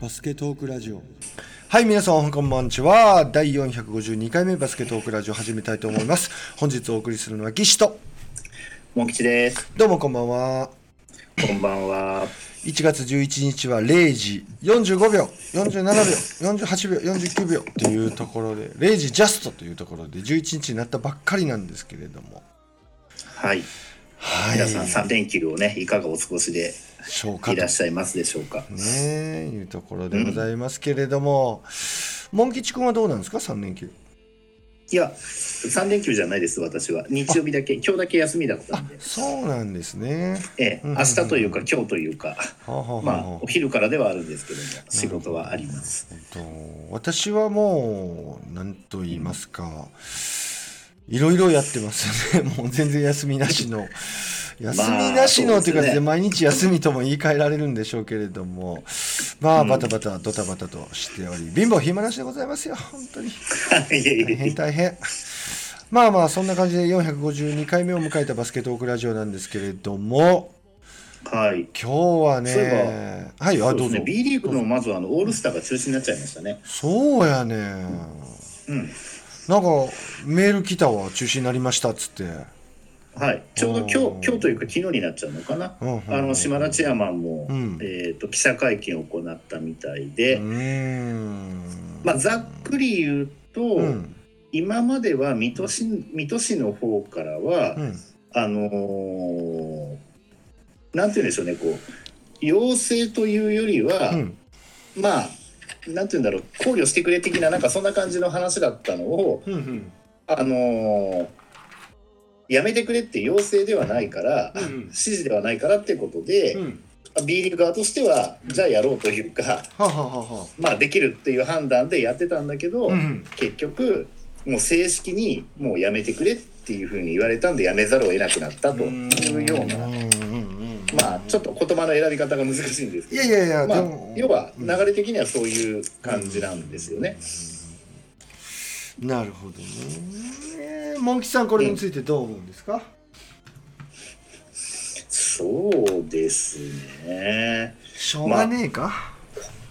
バスケトークラジオはい、皆さん、こんばんちは。第452回目バスケトークラジオ始めたいと思います。本日お送りするのは岸と、モン吉です。どうもこんばんは。こんばんは。1月11日は0時45秒、47秒、48秒、49秒というところで、0時ジャストというところで11日になったばっかりなんですけれども。はい。はい。皆さん3連休をね、いかがお過ごしでしょうかと。いらっしゃいますでしょうか。ねえ、いうところでございますけれども、モン吉君はどうなんですか、3連休。いや、3連休じゃないです、私は。日曜日だけ、今日だけ休みだったんで。そうなんですね。ええ、うん明日というか今日というか、まあ、お昼からではあるんですけども、仕事はあります。と私はもう何と言いますか。いろいろやってますよね。もう全然休みなしの休みなしのというか、そうで毎日休みとも言い換えられるんでしょうけれどもまあうん。バタバタドタバタとしており貧乏暇なしでございますよ。本当に。大変え大変。まあまあそんな感じで452回目を迎えたバスケットークラジオなんですけれどもはい。今日はねはいあどうぞ。B リーグのまずあのオールスターが中止になっちゃいましたね。そうやね。うん。なんかメール来たわ。中止になりましたっつってはい、ちょうど今日今日というか昨日になっちゃうのかな？あの島田チェアマンも、うん。えー、と記者会見を行ったみたいで、まあ、ざっくり言うと、うん。今までは水戸市水戸市の方からは、うん。あのーなんて言うんでしょうねこう要請というよりは、うん。まあなんて言うんだろう考慮してくれ的ななんかそんな感じの話だったのを、うんうん。あのーやめてくれって要請ではないから、うん指示ではないからってことで、うん、B リーグ側としてはじゃあやろうというか、はあはあはあ。はまあ、できるっていう判断でやってたんだけど、あうん。結局もう正式にもうやめてくれっていうふうに言われたんでやめざるを得なくなったというような、んうん。うんまあちょっと言葉の選び方が難しいんですけどいやいやいや、まあ要は流れ的にはそういう感じなんですよね。なるほどねえーモンキさんこれについてどう思うんですか、そうですね。しょうがねえか、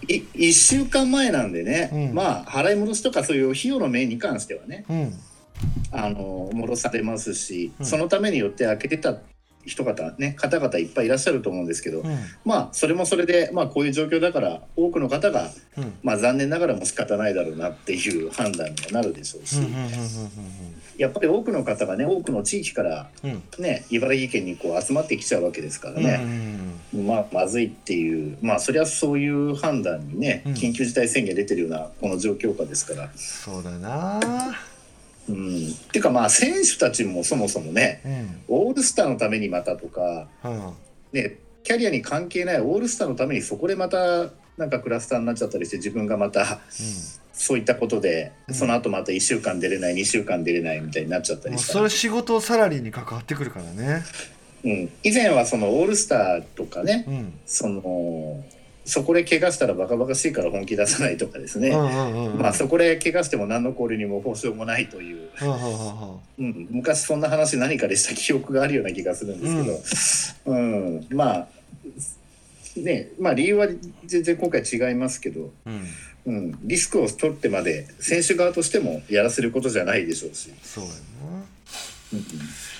い1週間前なんでね、うん。まあ払い戻しとかそういう費用の面に関してはねうん。あの戻されますし、うん。そのためによって開けてた人方ね方々いっぱいいらっしゃると思うんですけど、うん。まあそれもそれで、まあ、こういう状況だから多くの方が、うん。まあ、残念ながらも仕方ないだろうなっていう判断にはなるでしょうし、うんうんやっぱり多くの方がね多くの地域から、うん。うんね、茨城県にこう集まってきちゃうわけですからうんね、まあ、まずいっていう。まあそりゃそういう判断にねうん。緊急事態宣言出てるようなこの状況下ですから。そうだな。うん、っていうかまあ選手たちもそもそもねうん。オールスターのためにまたとか、うん。ね、キャリアに関係ないオールスターのためにそこでまたなんかクラスターになっちゃったりして自分がまたそういったことで、うん。その後また1週間出れない2週間出れないみたいになっちゃったりした。ら、それ仕事サラリーに関わってくるからね。うん、以前はそのオールスターとかねうん。そのそこで怪我したらバカバカしいから本気出さないとかですね、うんうんうんまあそこで怪我しても何の交流にも報酬もないという、うんうんうんうん、昔そんな話何かでした記憶があるような気がするんですけど、うん。まあねまあ理由は全然今回違いますけど、うん。うん、リスクを取ってまで選手側としてもやらせることじゃないでしょうし、そうやなうん。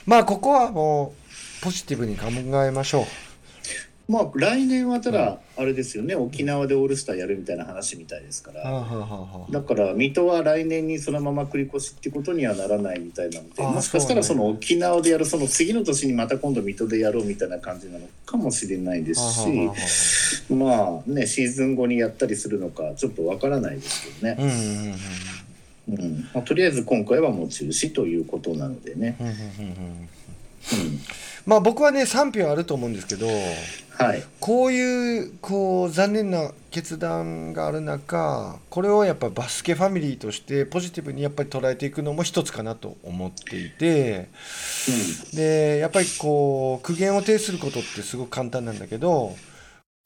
まあここはもうポジティブに考えましょうまあ来年はただあれですよね沖縄でオールスターやるみたいな話みたいですから。だから水戸は来年にそのまま繰り越しってことにはならないみたいなのでもしかしたらその沖縄でやるその次の年にまた今度水戸でやろうみたいな感じなのかもしれないですしあまあねシーズン後にやったりするのかちょっとわからないですけどね、うんとりあえず今回はもう中止ということなのでね、まあ僕はね賛否はあると思うんですけどはい。こういうこう残念な決断がある中これをやっぱバスケファミリーとしてポジティブにやっぱり捉えていくのも一つかなと思っていてでやっぱりこう苦言を呈することってすごく簡単なんだけど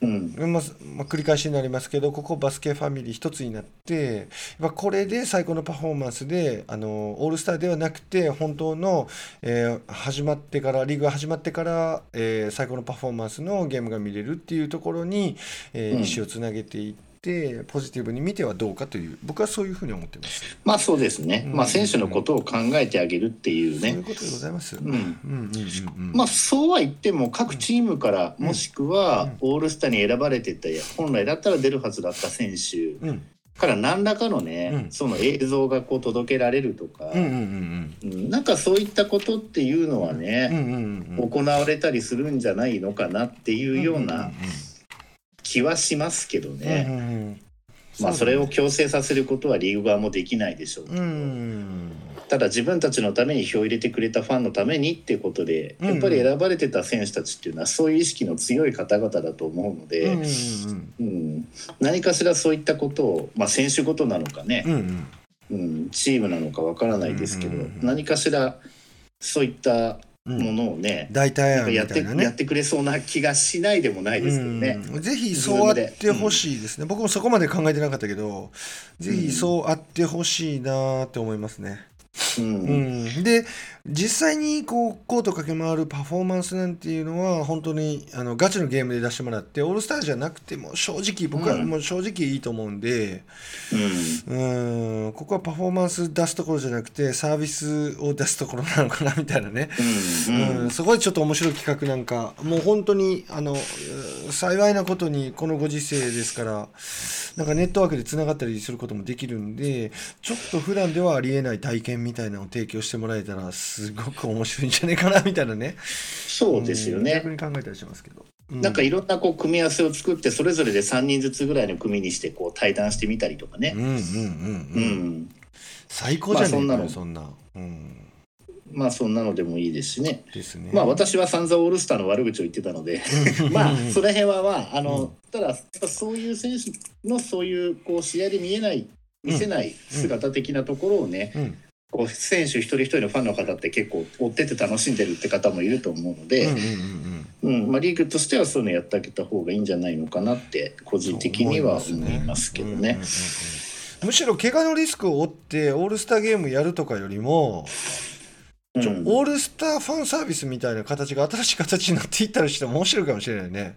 うん。まあまあ、繰り返しになりますけどここバスケファミリー一つになってこれで最高のパフォーマンスであのオールスターではなくて本当の、えー始まってからリーグが始まってから、えー最高のパフォーマンスのゲームが見れるっていうところに、えーうん。意思をつなげていってポジティブに見てはどうかという僕はそういうふうに思ってます。まあそうですね、うん。まあ選手のことを考えてあげるっていうね、そういうことでございます。うん。うん。うん。うん。うん。まあそうは言っても各チームからうん。もしくはオールスターに選ばれてた本来だったら出るはずだった選手うん。から何らかのね、うん。その映像がこう届けられるとか、うんうんうんうん。なんかそういったことっていうのはうんうんね、うんうん。行われたりするんじゃないのかなっていうような気はしますけどうんうんね、うんうん。まあそれを強制させることはリーグ側もできないでしょう。けど、うんただ自分たちのために票を入れてくれたファンのためにっていうことでうんやっぱり選ばれてた選手たちっていうのはそういう意識の強い方々だと思うのうんで、うん何かしらそういったことを、まあ、選手ごとなのかね。うんチームなのかわからないですけど、何かしらそういったうんものをね、代替案みやったていなね。やってくれそうな気がしないでもないですけどね。うん。ぜひそうあってほしいですね、僕もそこまで考えてなかったけどぜひそうあってほしいなって思いますね、うん。うん。で実際にこうコート駆け回るパフォーマンスなんていうのは本当にあのガチのゲームで出してもらってオールスターじゃなくても正直僕はうん。もう正直いいと思うんで、うん。うん、ここはパフォーマンス出すところじゃなくてサービスを出すところなのかなみたいなね、うんうん。うん、そこでちょっと面白い企画なんかもう本当にあのうん幸いなことにこのご時世ですからなんかネットワークでつながったりすることもできるんでちょっと普段ではありえない体験みたいなのを提供してもらえたらすごく面白いんじゃないかなみたいなね。そうですようん逆ね。に考えたりしますけど、うなんかいろんなこう組み合わせを作ってそれぞれで3人ずつぐらいの組にしてこう対談してみたりとかね。うん。うんうんうん、ううん、ん、最高じゃねえかまあそよそんな、うん、まあそんなのでもいいですしね。ですね。まあ私は散々オールスターの悪口を言ってたので、まあその辺はまああの、ただやっぱそういう選手のそういうこう試合で見えない見せない姿的なところをね、うんこう選手一人一人のファンの方って結構追ってて楽しんでるって方もいると思うので、リーグとしてはそういうのやってあげた方がいいんじゃないのかなって個人的には思いますけどね。むしろ怪我のリスクを負ってオールスターゲームやるとかよりも、うんオールスターファンサービスみたいな形が新しい形になっていったりしても面白いかもしれないね。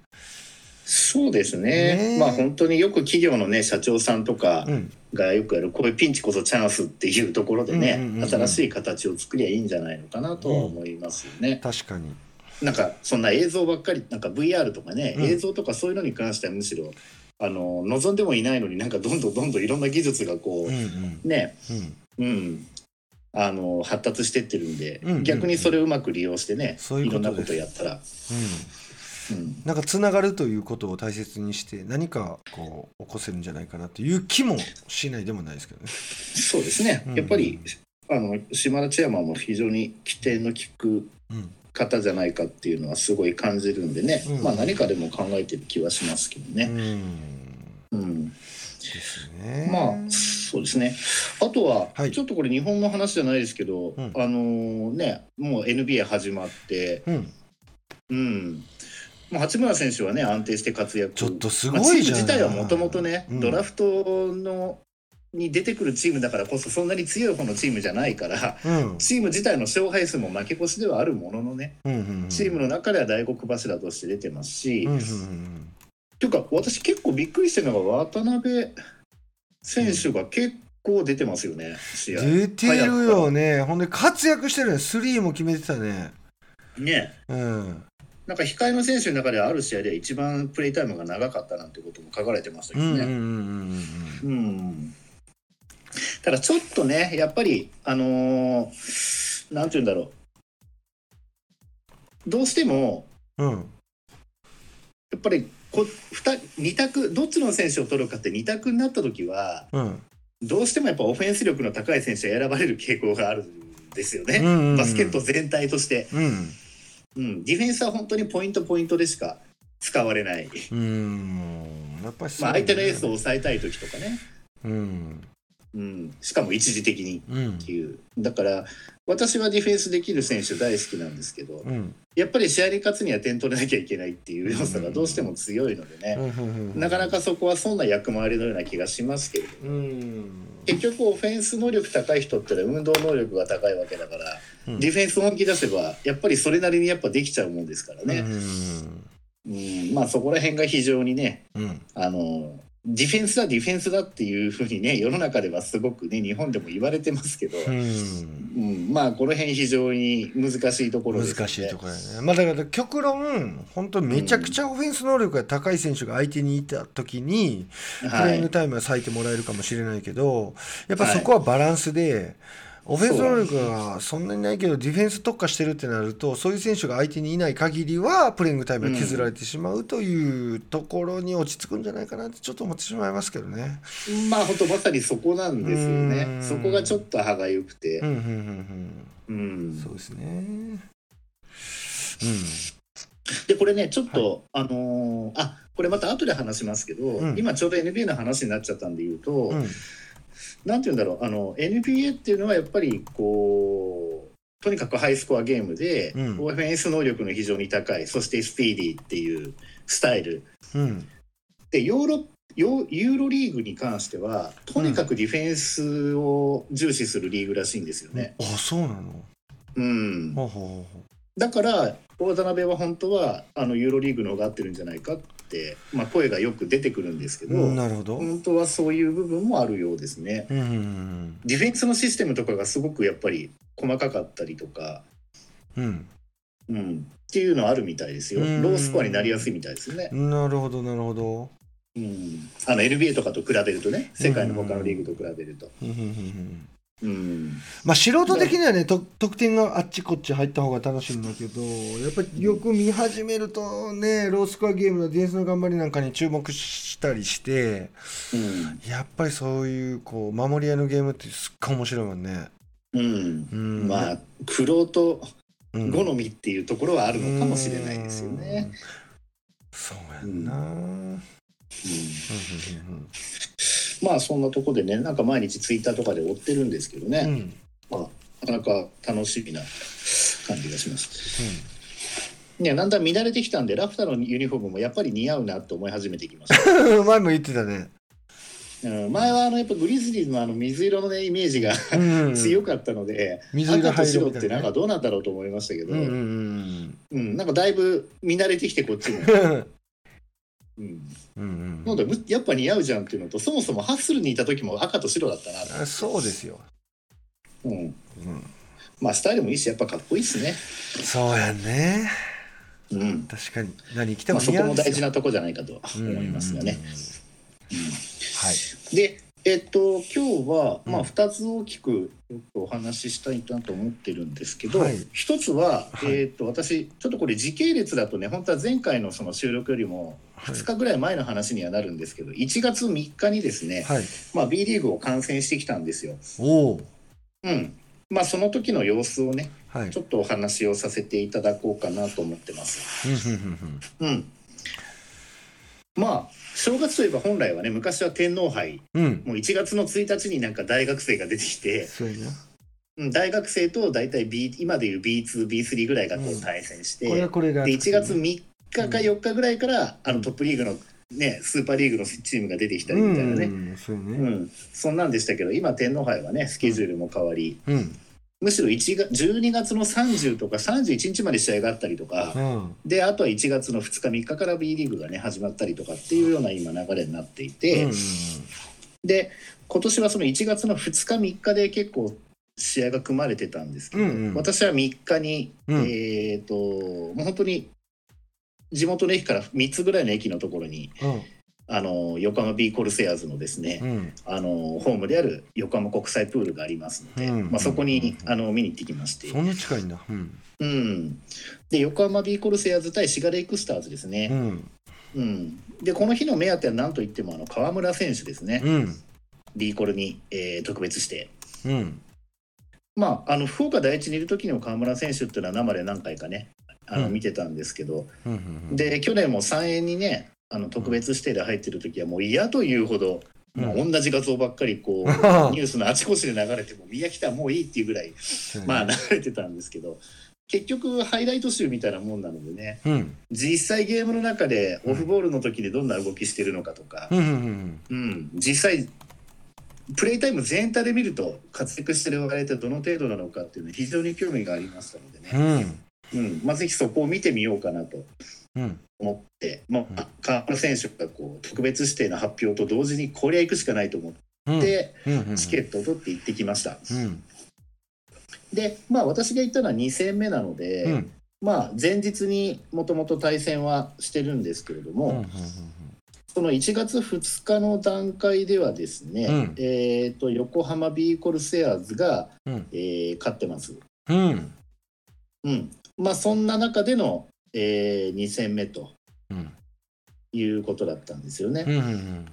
そうですね。ねえ。まあ本当によく企業のね社長さんとかうん、がよくやるこういうピンチこそチャンスっていうところでね、うんうんうんうん。新しい形を作りゃいいんじゃないのかなとは思いますよね。確かに。なんかそんな映像ばっかりなんか VR とかね、うん。映像とかそういうのに関してはむしろあの望んでもいないのになんかどんどんどんどんいろんな技術がこうんうん。うね。うん。うん。あの発達してってるんで、うんうんうん。逆にそれをうまく利用してねそういういろんなことやったら、うん。うん、なんかつながるということを大切にして何かこう起こせるんじゃないかなという気もしないでもないですけどね。そうですねうんやっぱりあの島田チェアマンも非常に起点の利くうん方じゃないかっていうのはすごい感じるんでね、うんまあ何かでも考えてる気はしますけどね。うんうんですね。まあそうですね。あとは、はいちょっとこれ日本の話じゃないですけど、うんあのねもう NBA 始まって、うん、うん。まあ八村選手はね安定して活躍。ちょっとすまあごいじゃん。チーム自体はもともとね、うんドラフトのに出てくるチームだからこそそんなに強い方のチームじゃないから。うんチーム自体の勝敗数も負け越しではあるもののね、うんうんうんチームの中では大黒柱として出てますし、うんうんうんというか私結構びっくりしてるのが渡辺選手が結構出てますよね、試合。出てるよね。ほんで活躍してるね。スリーも決めてたね。ねうん。なんか控えの選手の中ではある試合では一番プレイタイムが長かったなんてことも書かれてましたけどね。ただちょっとねやっぱりあのーなんて言うんだろうどうしてもうん。うん。やっぱりこ 2, 二択どっちの選手を取るかって2択になった時はうん。どうしてもやっぱオフェンス力の高い選手が選ばれる傾向があるんですよね、うんうんうんバスケット全体として、うん。うん、ディフェンスは本当にポイントポイントでしか使われない、うん。やっぱりそうまあ、相手のエースを抑えたい時とかね、うん。うん、しかも一時的にうん。っていう。だから私はディフェンスできる選手大好きなんですけどうん。やっぱり試合に勝つには点取れなきゃいけないっていう要素がどうしても強いのでね、なかなかそこはそんな役回りのような気がしますけれどうん。結局オフェンス能力高い人ってのは運動能力が高いわけだから、うん。ディフェンス本気出せばやっぱりそれなりにやっぱできちゃうもんですからね、うん。うん。まあそこら辺が非常にねうん。あのディフェンスだディフェンスだっていうふうにね 世の中ではすごくね日本でも言われてますけど、うん。うん、まあこの辺非常に難しいところです、ね、難しいところやね。まあだから極論、本当めちゃくちゃオフェンス能力が高い選手が相手にいた時に、プはい。レイングタイムは割いてもらえるかもしれないけど、やっぱそこはバランスで、オフェンス能力がそんなにないけど、ディフェンス特化してるってなると、そういう選手が相手にいない限りは、プレイングタイムが削られてしまうというところに落ち着くんじゃないかなってちょっと思ってしまいますけどね。まあ本当まさにそこなんですようねんそこがちょっと歯がゆくてうん、うん、うん、うんうん。そうですね。でこれねちょっと、あのーあこれまた後で話しますけど、うん今ちょうど NBA の話になっちゃったんで言うと、うん。うん。なんて言うんだろうあの NBA っていうのはやっぱりこうとにかくハイスコアゲームで、うんオフェンス能力の非常に高いそしてスピーディーっていうスタイルうん。でヨーロヨユーロリーグに関してはとにかくディフェンスを重視するリーグらしいんですよね。あ、そうなの？うん、だから渡辺は本当はあのユーロリーグの方が合ってるんじゃないかって、まあ、声がよく出てくるんですけど、うんなるほど。本当はそういう部分もあるようですね。うんうんディフェンスのシステムとかがすごくやっぱり細かかったりとか、うんうん、っていうのはあるみたいですよ。うんロースコアになりやすいみたいですね。うん。なるほどなるほど。うん、あの NBA とかと比べるとね、世界の他のリーグと比べると。うんうんうんうんうん、まあ素人的にはねと得点があっちこっち入った方が楽しいんだけどやっぱりよく見始めるとねロースコアゲームのディフェンスの頑張りなんかに注目したりしてうん、やっぱりそういうこう守り合いのゲームってすっごい面白いもんね。うん、うん、まあ、苦労とうん。好みっていうところはあるのかもしれないですよね。うん。そうやんな。うんまあそんなとこでねなんか毎日ツイッターとかで追ってるんですけどね、うん。うんまあ、なかなか楽しみな感じがします。いやだんだん乱れてきたんでラフターのユニフォームもやっぱり似合うなと思い始めてきました、う ん前も言ってたね。うん、前はあのやっぱグリズリーズのあの水色のねイメージがうん。強かったので、水色赤と白ったてなんかどうなんだろうと思いましたけど、うんうんうんうん。なんかだいぶ見慣れてきてこっちも、うんうん、うんなのでむやっぱ似合うじゃんっていうのとそもそもハッスルにいた時も赤と白だったなそうですよ。うん、うんまあスタイルもいいしやっぱかっこいいっすね、そうやんね。うん確かに何着てまあ、そも似こも大。事なとこじゃないかと思いますがね。うん。うんはい。で、えっと、今日は、まあ、うん2つ大きくお話ししたいなと思ってるんですけど、はい一つは、はいえっと、私、ちょっとこれ時系列だとね、本当は前回のその収録よりもはい2日ぐらい前の話にはなるんですけど、1月3日にですね、はい。まあ、B リーグを観戦してきたんですよ。うん。まあ、その時の様子をね、はい。ちょっとお話をさせていただこうかなと思ってます。うん。まあ、正月といえば本来はね、昔は天皇杯、うん。うん。もう1月の1日になんか大学生が出てきて、そうやな。うん大学生と大体 B 今でいう B2、B3 ぐらいがこううん対戦して、これはこれが。で1月3日か4日ぐらいから、あのトップリーグのねスーパーリーグのチームが出てきたりみたいなね、うんね。そんなんでしたけど今天皇杯はねスケジュールも変わり、うん。むしろ1月12月の30とか31日まで試合があったりとか、うん。であとは1月の2日3日から B リーグがね始まったりとかっていうような今流れになっていて、うんで今年はその1月の2日3日で結構試合が組まれてたんですけど、うんうん私は3日に、うんえっ、ともう本当に地元の駅から3つぐらいの駅のところにうん。あの横浜 B コルセアーズのですね、うん。あのホームである横浜国際プールがありますので、うんまあ、そこにうんあの見に行ってきまして、そんな近いんだ。うん。うん、で横浜 B コルセアーズ対シガレイクスターズですうね、ん。うんでこの日の目当ては何といってもあの川村選手ですね、うん。B コルに、えー特別して。うん。まあ、あの福岡第一にいる時の川村選手っていうのは生で何回かねあのうん見てたんですけど、うん。で去年も3円にねあの特別指定で入ってる時はもう嫌というほど、うんまあ、同じ画像ばっかりこう ニュースのあちこちで流れても宮北はもういいっていうぐらい、まあ、流れてたんですけど結局ハイライト集みたいなもんなのでねうん。実際ゲームの中でオフボールの時でどんな動きしてるのかとか、うん。うん。うん、実際プレイタイム全体で見ると活躍してる我々ってどの程度なのかっていうのは非常に興味がありましたのでうね、ん。うんまあ、ぜひそこを見てみようかなとうん思って、まあ、河村選手がこう特別指定の発表と同時にこりゃ行くしかないと思うん。って、うんうん。チケットを取って行ってきました。うん。で、まあ、私が行ったのは2戦目なので、うん。まあ、前日にもともと対戦はしてるんですけれども、うんうんその1月2日の段階ではですね、うん。えー、と横浜ビーコルセアーズが、うん。えー勝ってます。うん。うん。まあ、そんな中での、え2戦目とうん。いうことだったんですよね。うんうん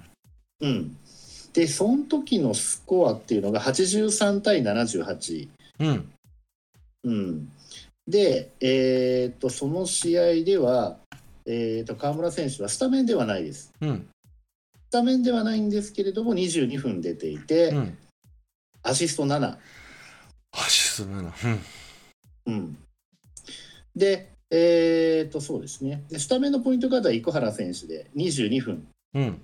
うん。でその時のスコアっていうのが83対78。うん。うん、で、えー、とその試合では、えー、と河村選手はスタメンではないです。うん。スタメンではないんですけれども22分出ていて、うん。アシスト7。足すめなうん、で、えー、とそうですね。でスタメンのポイントガードは生原選手で22分。うん。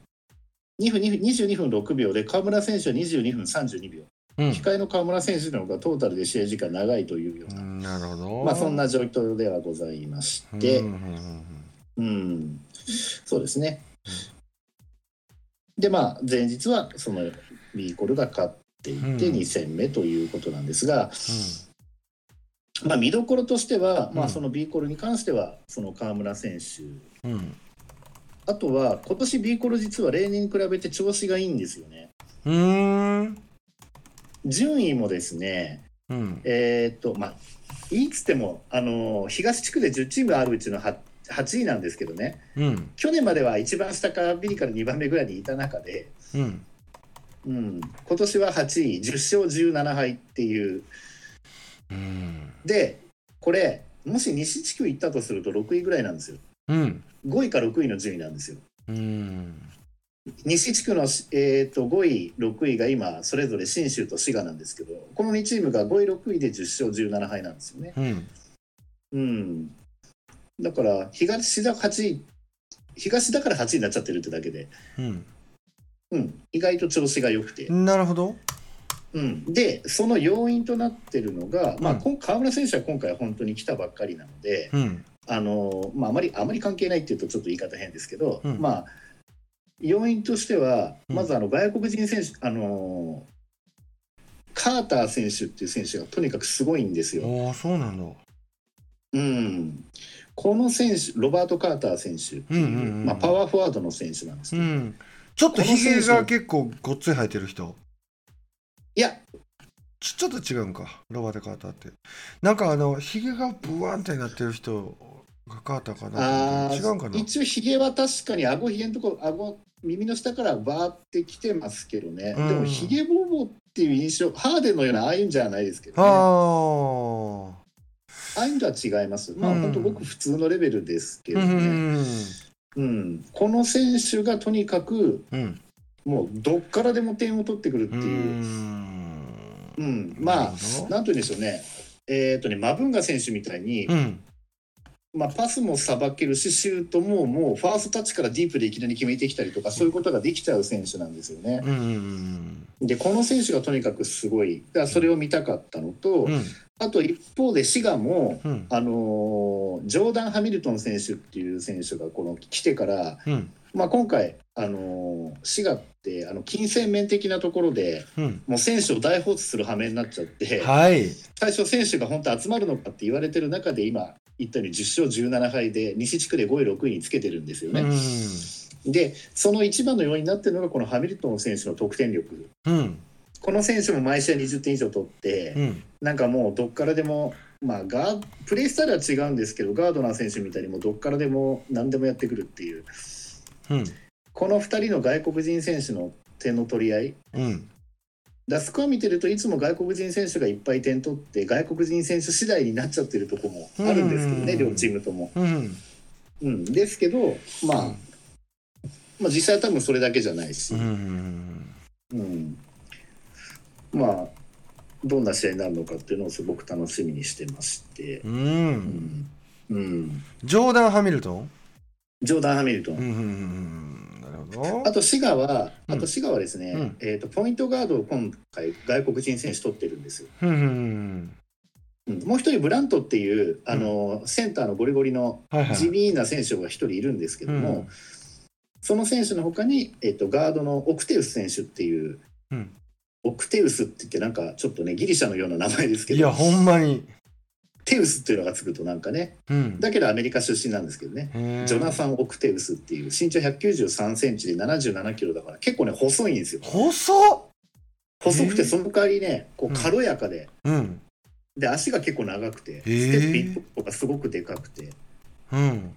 2分2分22分6秒で河村選手は22分32秒、うん。控えの河村選手の方がトータルで試合時間長いというような、なるほど。まあ、そんな状況ではございましうんて、うんうん。うん、そうですね。でまあ前日はそのビーコルが勝っていてうん。2戦目ということなんですが、まあ、見どころとしては、まあ、うんそのビーコルに関してはその河村選手。うん。うんあとは今年ビーコル実は例年に比べて調子がいいんですよね。うーん。順位もですねうん。えーっとまあいいっつってもあの東地区で10チームあるうちの 8, 8位なんですけどね。うん。去年までは一番下からビリから2番目ぐらいにいた中で、うん。うん、今年は8位10勝17敗っていううんでこれもし西地区行ったとすると6位ぐらいなんですよ。うん。5位か6位の順位なんですよ。うん。西地区の、えー、と5位6位が今それぞれ信州と滋賀なんですけどこの2チームが5位6位で10勝17敗なんですよね。うん。うん。だから東だ8位東だから8位になっちゃってるってだけで、うん。うん、意外と調子が良くて。なるほどうん、でその要因となってるのが、まあ、うん河村選手は今回本当に来たばっかりなので、うん。あのまあ、あまりあまり関係ないっていうとちょっと言い方変ですけど、うん。まあ要因としてはうん。まずあの外国人選手、あのカーター選手っていう選手がとにかくすごいんですよ。おおそうなんだ。うん、この選手ロバート・カーター選手まあ、パワーフォワードの選手なんですけど、うん。ちょっとひげが結構ごっつい生えてる人いやちちょっと違うんか。ロバート・カーターって。なんかあのひげがブワンってなってる人がカーターかな違うんかな？ー一応ひげは確かに顎ひげのとこ顎耳の下からバーってきてますけどね、うん。でもひげボボっていう印象ハーデンのようなああいうんじゃないですけどね。あああいうのとは違います。まあうん本当ごく普通のレベルですけあうどね、ん。うん。この選手がとにかくうんもうどっからでも点を取ってくるってう。いう、ん。うん。まあなんと言うんでしょうね。えっ、とねマブンガ選手みたいに、うん。まあ、パスもさばけるしシュートももうファーストタッチからディープでいきなり決めてきたりとかそういうことができちゃう選手なんですよね。でこの選手がとにかくすごい。だからそれを見たかったのと、うん。あと一方で滋賀も、うん。あのージョーダン・ハミルトン選手っていう選手がこの来てから、うん。まあ、今回、あのー滋賀ってあの金銭面的なところでうん。もう選手を大放置する羽目になっちゃってはい。最初選手が本当集まるのかって言われてる中で今言ったように10勝17敗で西地区で5位6位につけてるんですよね。でその一番の要因になってるのがこのハミルトン選手の得点力。うん。この選手も毎試合20点以上取って、うん。なんかもうどっからでも、まあ、ガープレースタイルは違うんですけどガードナー選手みたいにもうどっからでも何でもやってくるっていう。うんこの2人の外国人選手の点の取り合い。うん。だスコア見てるといつも外国人選手がいっぱい点取って外国人選手次第になっちゃってるとこもあるんですけどねうん。両チームとも。うん。うん、ですけど、まあ、まあ実際は多分それだけじゃないし、うん。うん、まあどんな試合になるのかっていうのをすごく楽しみにしてまして。ううん。んうん、ジョーダン・ハミルトン？ジョーダン・ハミルトン、うんうんうんあと滋賀は、うん。あと滋賀はですね、うん。えーと、ポイントガードを今回、外国人選手取ってるんですよ。うんうんうんもう一人ブラントっていうあの、センターのゴリゴリのはいはい。地味な選手が一人いるんですけども、うん。その選手の他に、えっと、ガードのオクテウス選手っていう、うん。オクテウスって言ってなんかちょっとねギリシャのような名前ですけど。いや、ほんまに。テウスっていうのがつくとなんかねうん。だけどアメリカ出身なんですけどね、ジョナサン・オクテウスっていう身長193センチで77キロだから結構ね細いんですよ細っ細くてその代わりねこううん軽やかで、うん。で足が結構長くてステップ一歩とかすごくでかくてうん。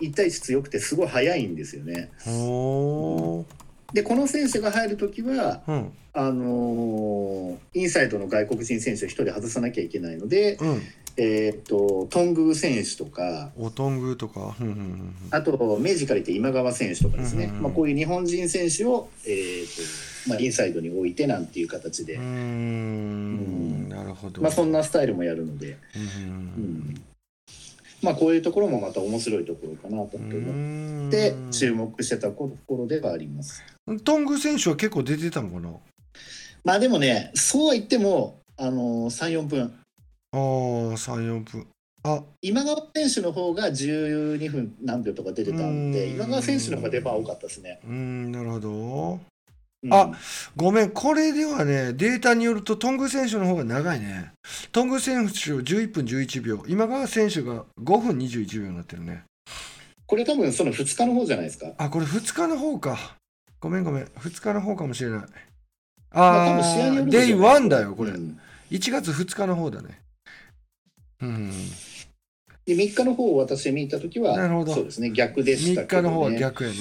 1対1強くてすごい速いんですよねほでこの選手が入るときはー。うん。あのーインサイドの外国人選手を1人外さなきゃいけないので、うん。えーっとトングー選手とかおとんぐとか。うんうんうんあと明治から言って今川選手とかですね、うんうんうんまあ、こういう日本人選手を、えーっとまあ、インサイドに置いてなんていう形で、うーん。なるほど。まあ、そんなスタイルもやるので、うんうんうんまあ、こういうところもまた面白いところかなとうん思うん。って注目してたところではあります。トング選手は結構出てたのかな？まあでもねそうは言っても、あのー、34分ああ、3、4分。あ、今川選手の方が12分何秒とか出てたんでうん今川選手の方が出番多かったですね。うーん、なるほど。うんあごめん、これではね、データによると、トング選手の方が長いね。トング選手11分11秒、今川選手が5分21秒になってるね。これ多分その2日の方じゃないですか？あ、これ2日の方か。ごめんごめん、2日の方かもしれない。まあ、多あデイ1だよ、これ。うん1月2日の方だね。うん。で3日の方を私見た時はなるほどそうですね逆でした3けど、ね、日の方は逆やね。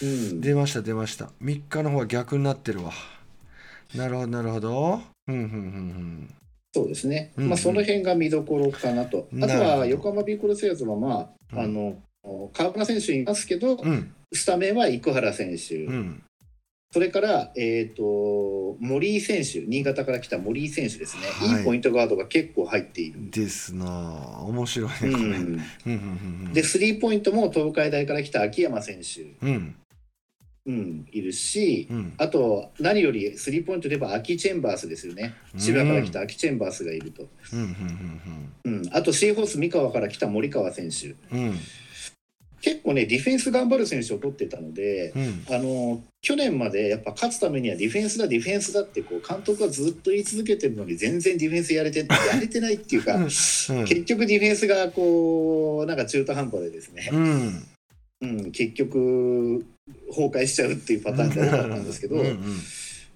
うん、出ました、出ました。3日の方は逆になってるわ。なるほど、なるほど。うん、うん、うん、そうですね、うんうんまあ、その辺が見どころかなと、あとなるほどは横浜ビーコルセアーズは、まあうんあの川村選手いますけど、うん。うん、スタメンは生原選手、うん。それから、えー、と森井選手、新潟から来た森井選手ですね、はい。い、いポイントガードが結構入っている。ですなあ。面白いね、うん。で、スリーポイントも東海大から来た秋山選手、うん、うん、いるし、うん。あと、何よりスリーポイントで言えば秋チェンバースですよね、千葉から来た秋チェンバースがいると、あとシーホース三河から来た森川選手、うん、うん。結構ね、ディフェンス頑張る選手を取ってたので、うん、あの去年までやっぱ勝つためにはディフェンスだ、ディフェンスだってこう監督がずっと言い続けてるのに、全然ディフェンスやれてやれてないっていうか、うん結局ディフェンスがこうなんか中途半端でですね、うん。うん、結局崩壊しちゃうっていうパターンが多かったんですけど、うん、うん。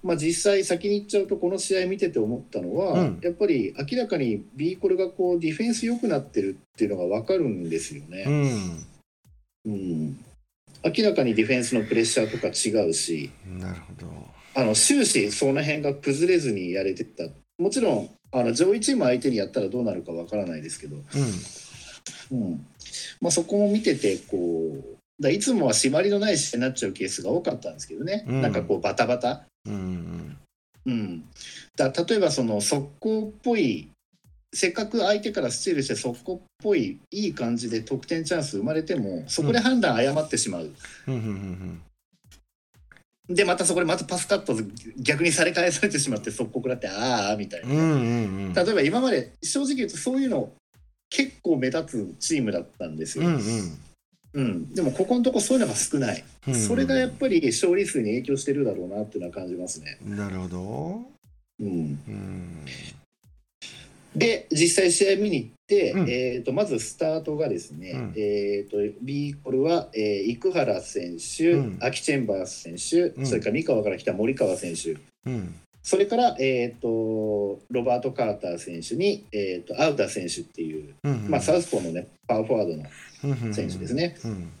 まあ、実際先に行っちゃうとこの試合見てて思ったのは、うんやっぱり明らかに B コルがこうディフェンス良くなってるっていうのが分かるんですよね。うん。うん。明らかにディフェンスのプレッシャーとか違うしなるほど。あの終始その辺が崩れずにやれてた。もちろんあの上位チーム相手にやったらどうなるかわからないですけど、うん。まあ、そこも見ててこうだいつもは締まりのない試合になっちゃうケースが多かったんですけどね、うん。なんかこうバタバタ、うん、うん、だ例えばその速攻っぽいせっかく相手からスチールして速攻っぽいいい感じで得点チャンス生まれてもそこで判断誤ってしまう。うん、うん、うん。でまたそこでまたパスカット逆にされ返されてしまって速攻食らってああみたいな、うん、うん。例えば今まで正直言うとそういうの結構目立つチームだったんですよ、うん、うんでもここのとこそういうのが少ない、うん。それがやっぱり勝利数に影響してるだろうなっていうのは感じますね、なるほど。うん、うん。で実際試合見に行って、うんえー、とまずスタートがですね、うんえー、と B コルは、えー生原選手、うんアキチェンバース選手、うんそれから三河から来た森川選手うん。それから、えー、とロバート・カーター選手に、えー、とアウダ選手っていう、うん。まあ、サウスポーの、ね、パワーフォワードの選手ですね。うん。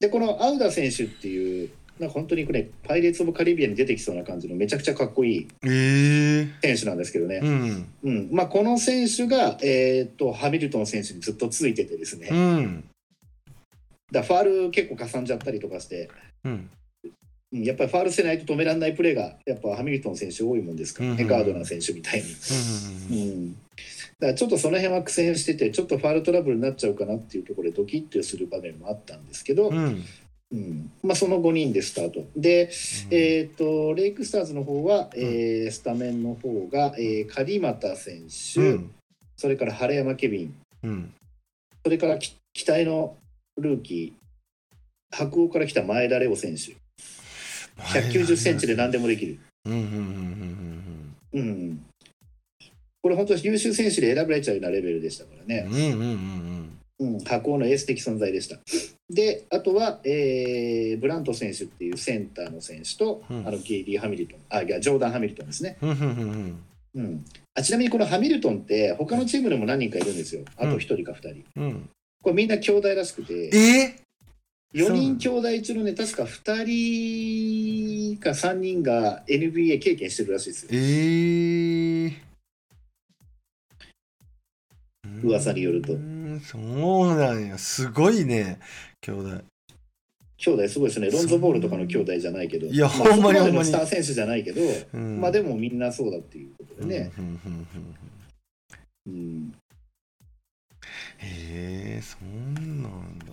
でこのアウダ選手っていうなんか本当にこれパイレーツ・オブ・カリビアンに出てきそうな感じのめちゃくちゃかっこいいええ。選手なんですけどね、うん。うんまあ、この選手が、えー、とハミルトン選手にずっとついててですね、うん。だファール結構かさんじゃったりとかして、うん。うんやっぱりファールせないと止められないプレーがやっぱハミルトン選手多いもんですからね、うんガードナー選手みたいに。うん。うん、だからちょっとその辺は苦戦しててちょっとファールトラブルになっちゃうかなっていうところでドキッとする場面もあったんですけど、うん。うん。まあ、その5人でスタート。で、えー、とレイクスターズの方は、えースタメンの方が、えー、狩俣選手、うん。それから晴山ケビン、うん。それからき期待のルーキー、白鴎から来た前田レオ選手、190センチで何でもできる。うんうんうんうん。うん。これ本当に優秀選手で選ばれちゃうようなレベルでしたからね。うんうんうんうんうん、白鴎のエース的存在でした。で、あとは、えーブラント選手っていうセンターの選手と、うんあのゲイリー・ハミルトン、あ、いや、ジョーダン・ハミルトンですね。うん。あちなみにこのハミルトンって、他のチームでも何人かいるんですよ。あと1人か2人。うんうんこれみんな兄弟らしくて、え4人兄弟中のね、確か2人か3人が NBA 経験してるらしいですよ。えー噂によると。うんそうなんや。すごいね。兄弟。兄弟すごいですね。ロンゾボールとかの兄弟じゃないけど、いやまあほんまにほんまに。スター選手じゃないけど、うん。まあでもみんなそうだっていうことでね。うんへえそんなんだ。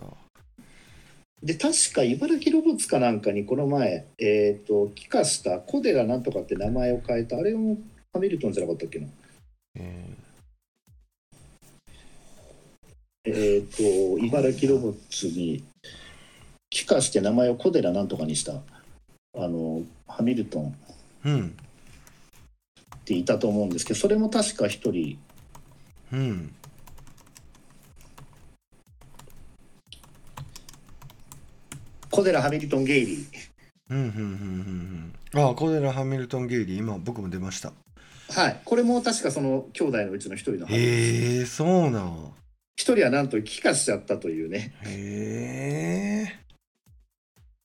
で確か茨城ロボッツかなんかにこの前、えー、と帰化したコデラなんとかって名前を変えたあれもハミルトンじゃなかったっけな？ええっ、と茨城ロボッツに帰化して名前をコデラなんとかにしたあのハミルトンーうん。っていたと思うんですけどそれも確か一人うん。コデラハミルトンゲイリー。うんうんうんうん。うんあコデラ・ハミルトン・ゲイリー今僕も出ました。はい。これも確かその兄弟のうちの一人のはずへえそうなん一人はなんと帰化しちゃったというね。へえ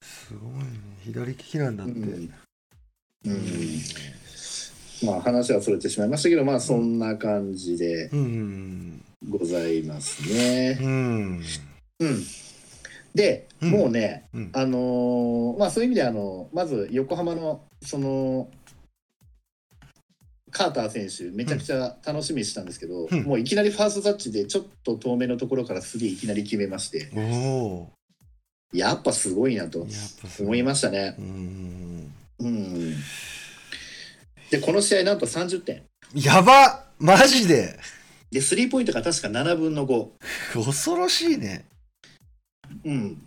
すごいね。左利きなんだって、うん。うん。まあ話はそれてしまいましたけどまあそんな感じでうんございますね。うん。うん、で、うん。もうね、うん。あのーまあそういう意味であのまず横浜のそのカーター選手めちゃくちゃ楽しみにしたんですけど、うん。もういきなりファーストタッチでちょっと遠めのところからスリーいきなり決めまして。やっぱすごいなと。思いましたね。うん。うん、でこの試合なんと30点やばマジで。でスリーポイントが確か7分の5。恐ろしいね。うん。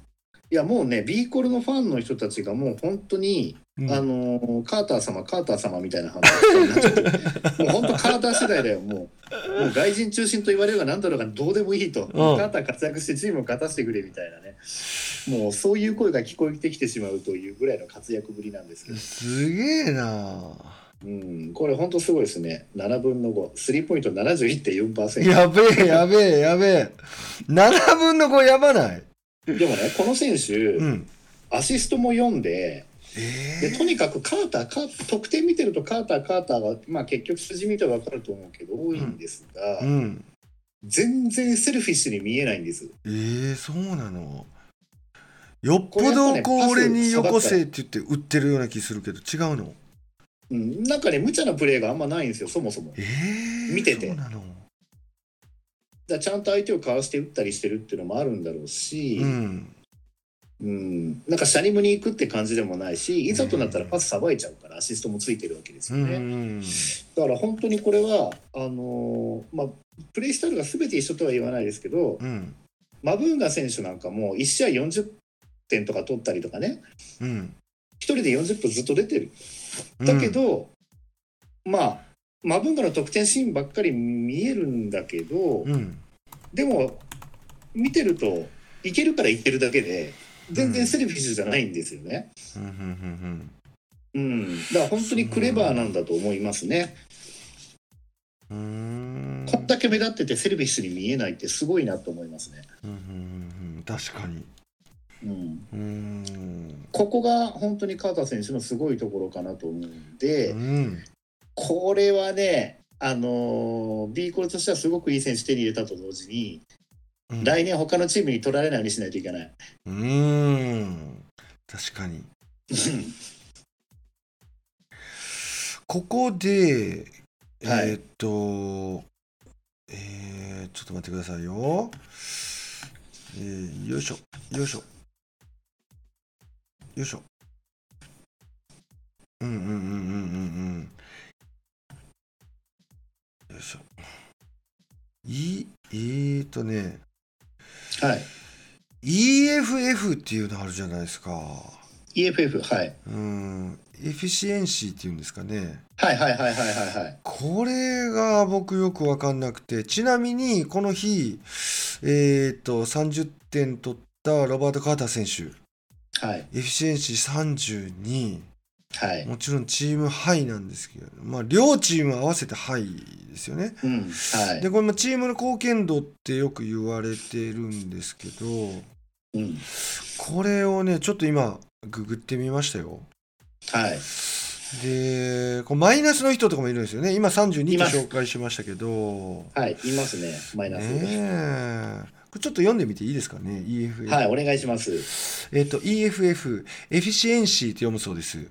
いやもうね B コルのファンの人たちがもう本当にうんあのーカーター様カーター様みたいな話になっちゃってもう本当カーター世代だよもうもう外人中心と言われるが何だろうがどうでもいいと、カーター活躍してチームを勝たせてくれみたいなね。もうそういう声が聞こえてきてしまうというぐらいの活躍ぶりなんですけど、すげえな。うん、これ本当すごいですね。7分の5スリーポイント71.4%やべえやべえやべえ。7分の5やばない？でもねこの選手、うん。アシストも読んでえでとにかくカーターカー得点見てるとカーターカーターが、まあ、結局筋見て分かると思うけど多いんですが、ー、うん。全然セルフィッシュに見えないんです。えー、そうなの？よっぽどねこう俺によこせって言って売ってるような気するけど違うの？うん、なんかね無茶なプレーがあんまないんですよそもそも。えー、見てて。そうなの？らちゃんと相手をかわして打ったりしてるっていうのもあるんだろうし、うんうん。なんかシャニムに行くって感じでもないしいざとなったらパスさばいちゃうからアシストもついてるわけですうよね。ん。だから本当にこれはあのーまあプレースタイルが全て一緒とは言わないですけど、うん。マブーンガ選手なんかも1試合40点とか取ったりとかね。うん。1人で40分ずっと出てる。だけど、まあマブンガの得点シーンばっかり見えるんだけど、うん。でも見てるといけるからいけるだけで全然セルフィッシュじゃないんですよね。うん。だから本当にクレバーなんだと思いますね。こんだけ目立っててセルフィッシュに見えないってすごいなと思いますね。うんうんうん。確かに。うん、うん。ここが本当に川田選手のすごいところかなと思うんで、うん。これはね、あのー B コールとしてはすごくいい選手手に入れたと同時に、うん来年他のチームに取られないようにしないといけない。うん確かに ここでえはいーっと、えーちょっと待ってくださいよ。えーよいしょ、よいしょ。よいしょ。うんうんうんうんうんうん。よいしょ。とねはい。EFF っていうのあるじゃないですか EFF、はい。うん efficiency っていうんですかねはいはいはいはいはいはい。これが僕よく分かんなくてちなみにこの日えっ、と30点取ったロバート・カーター選手はい。 efficiency 32はい。もちろんチームハイなんですけど、まあ、両チーム合わせてハイですよね。うん。はい。でこれもチームの貢献度ってよく言われてるんですけどうん。これをねちょっと今ググってみましたよ。はい。でこうマイナスの人とかもいるんですよね今32っています紹介しましたけどはい。いますね。マイナス。ねえこれちょっと読んでみていいですかね？EFF、はい。お願いします。えっ、と EFF エフィシエンシーって読むそうです。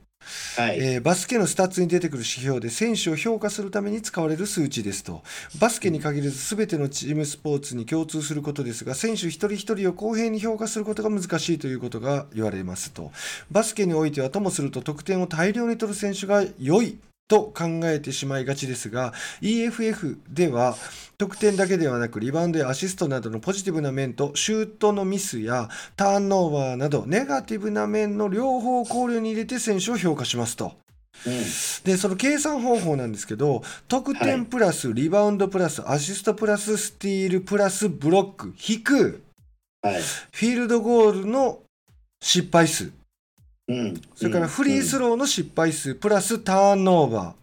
はい。えーバスケのスタッツに出てくる指標で選手を評価するために使われる数値ですと。バスケに限らず全てのチームスポーツに共通することですが選手一人一人を公平に評価することが難しいということが言われますと。バスケにおいてはともすると得点を大量に取る選手が良い。と考えてしまいがちですが EFF では得点だけではなくリバウンドやアシストなどのポジティブな面とシュートのミスやターンオーバーなどネガティブな面の両方を考慮に入れて選手を評価しますと。うん。でその計算方法なんですけど得点プラスリバウンドプラスアシストプラススティールプラスブロック引くはい。フィールドゴールの失敗数うん。それからフリースロー。の失敗数プラスターンオーバ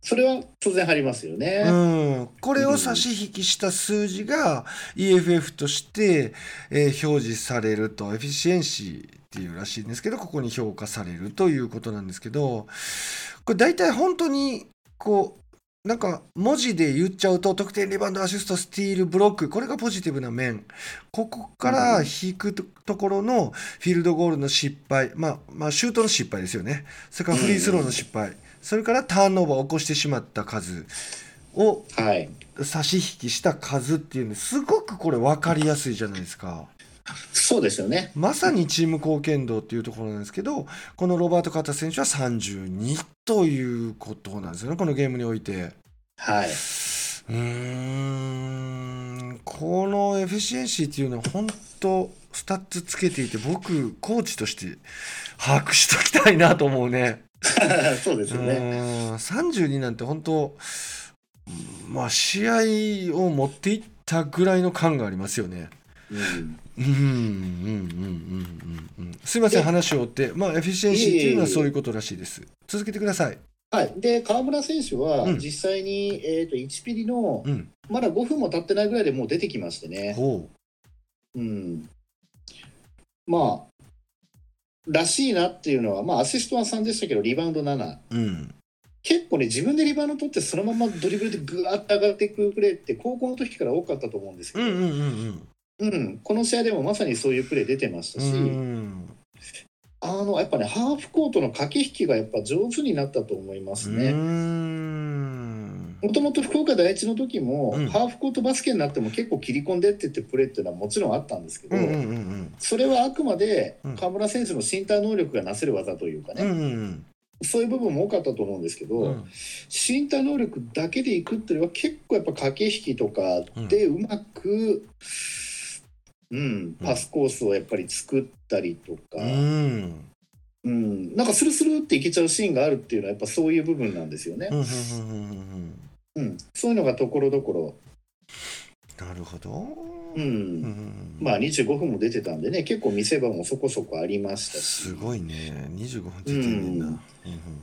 それは当然入りますよね。ー、うん、これを差し引きした数字が EFF として、えー表示されるとエフィシエンシーっていうらしいんですけどここに評価されるということなんですけどこれ大体本当にこうなんか文字で言っちゃうと得点リバウンドアシストスティールブロックこれがポジティブな面ここから引くとところのフィールドゴールの失敗、まあ、まあシュートの失敗ですよねそれからフリースローの失敗それからターンオーバーを起こしてしまった数をはい。差し引きした数っていうのすごくこれ分かりやすいじゃないですか。そうですよね。まさにチーム貢献度っていうところなんですけどこのロバート・カーター選手は32ということなんですよねこのゲームにおいて。はい。うーんこの efficiency っていうのは本当スタッツつけていて僕コーチとして把握しときたいなと思うね。そうですよね。うん32なんて本当まあ試合を持っていったぐらいの感がありますよね。うん。うんうんうんうんうんうんすいませんで話を追ってまあ efficiency っていうのはそういうことらしいです。続けてください。はい。で、河村選手はうん実際に、えっと、1ピリのうん。まだ5分も経ってないぐらいでもう出てきましてね。ほうん。まあ、らしいなっていうのは、まあ、アシストは3でしたけど、リバウンド7。う。うん。結構ね、自分でリバウンド取って、そのままドリブルでぐわっと上がっていくプレーって、高校の時から多かったと思うんですけど、うんうんうんうんこの試合でもまさにそういうプレー出てましたし、うん。うん。あのやっぱね、ハーフコートの駆け引きがやっぱ上手になったと思いますね。ん。もともと福岡第一の時も、うんハーフコートバスケになっても結構切り込んでってってプレーっていうのはもちろんあったんですけど、うんうんうんそれはあくまでうん河村選手の身体能力がなせる技というかうん。うね、んうんそういう部分も多かったと思うんですけど、うん。身体能力だけでいくっていうのは結構やっぱ駆け引きとかでうまく、うんパスコースをやっぱり作ったりとか、うん。うんなんかスルスルっていけちゃうシーンがあるっていうのはやっぱそういう部分なんですよねう。んうんうんうんうん、そういうのがところどころ、なるほど。うんうんうんまあ25分も出てたんでね結構見せ場もそこそこありましたしすごいね。25分出てんねんな。うん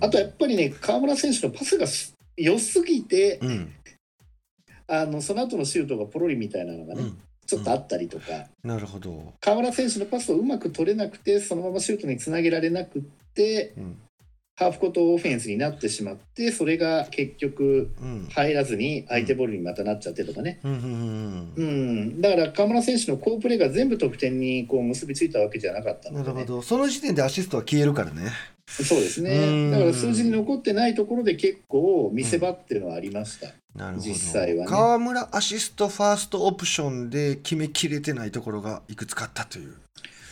あとやっぱりね河村選手のパスがす良すぎてうんうんあのその後のシュートがポロリみたいなのがね、うん。ちょっとあったりとか、なるほど。河村選手のパスをうまく取れなくてそのままシュートにつなげられなくってうん。ハーフコートオフェンスになってしまってそれが結局うん。入らずに相手ボールにまたなっちゃってとかね、うんうんうんううん。ん、だから河村選手の好プレーが全部得点にこう結びついたわけじゃなかったので、ね、なるほど。その時点でアシストは消えるからね。そうですうん。ねだから数字に残ってないところで結構見せ場っていうのはありました、なるほど。実際はね。河村アシストファーストオプションで決めきれてないところがいくつかあったという、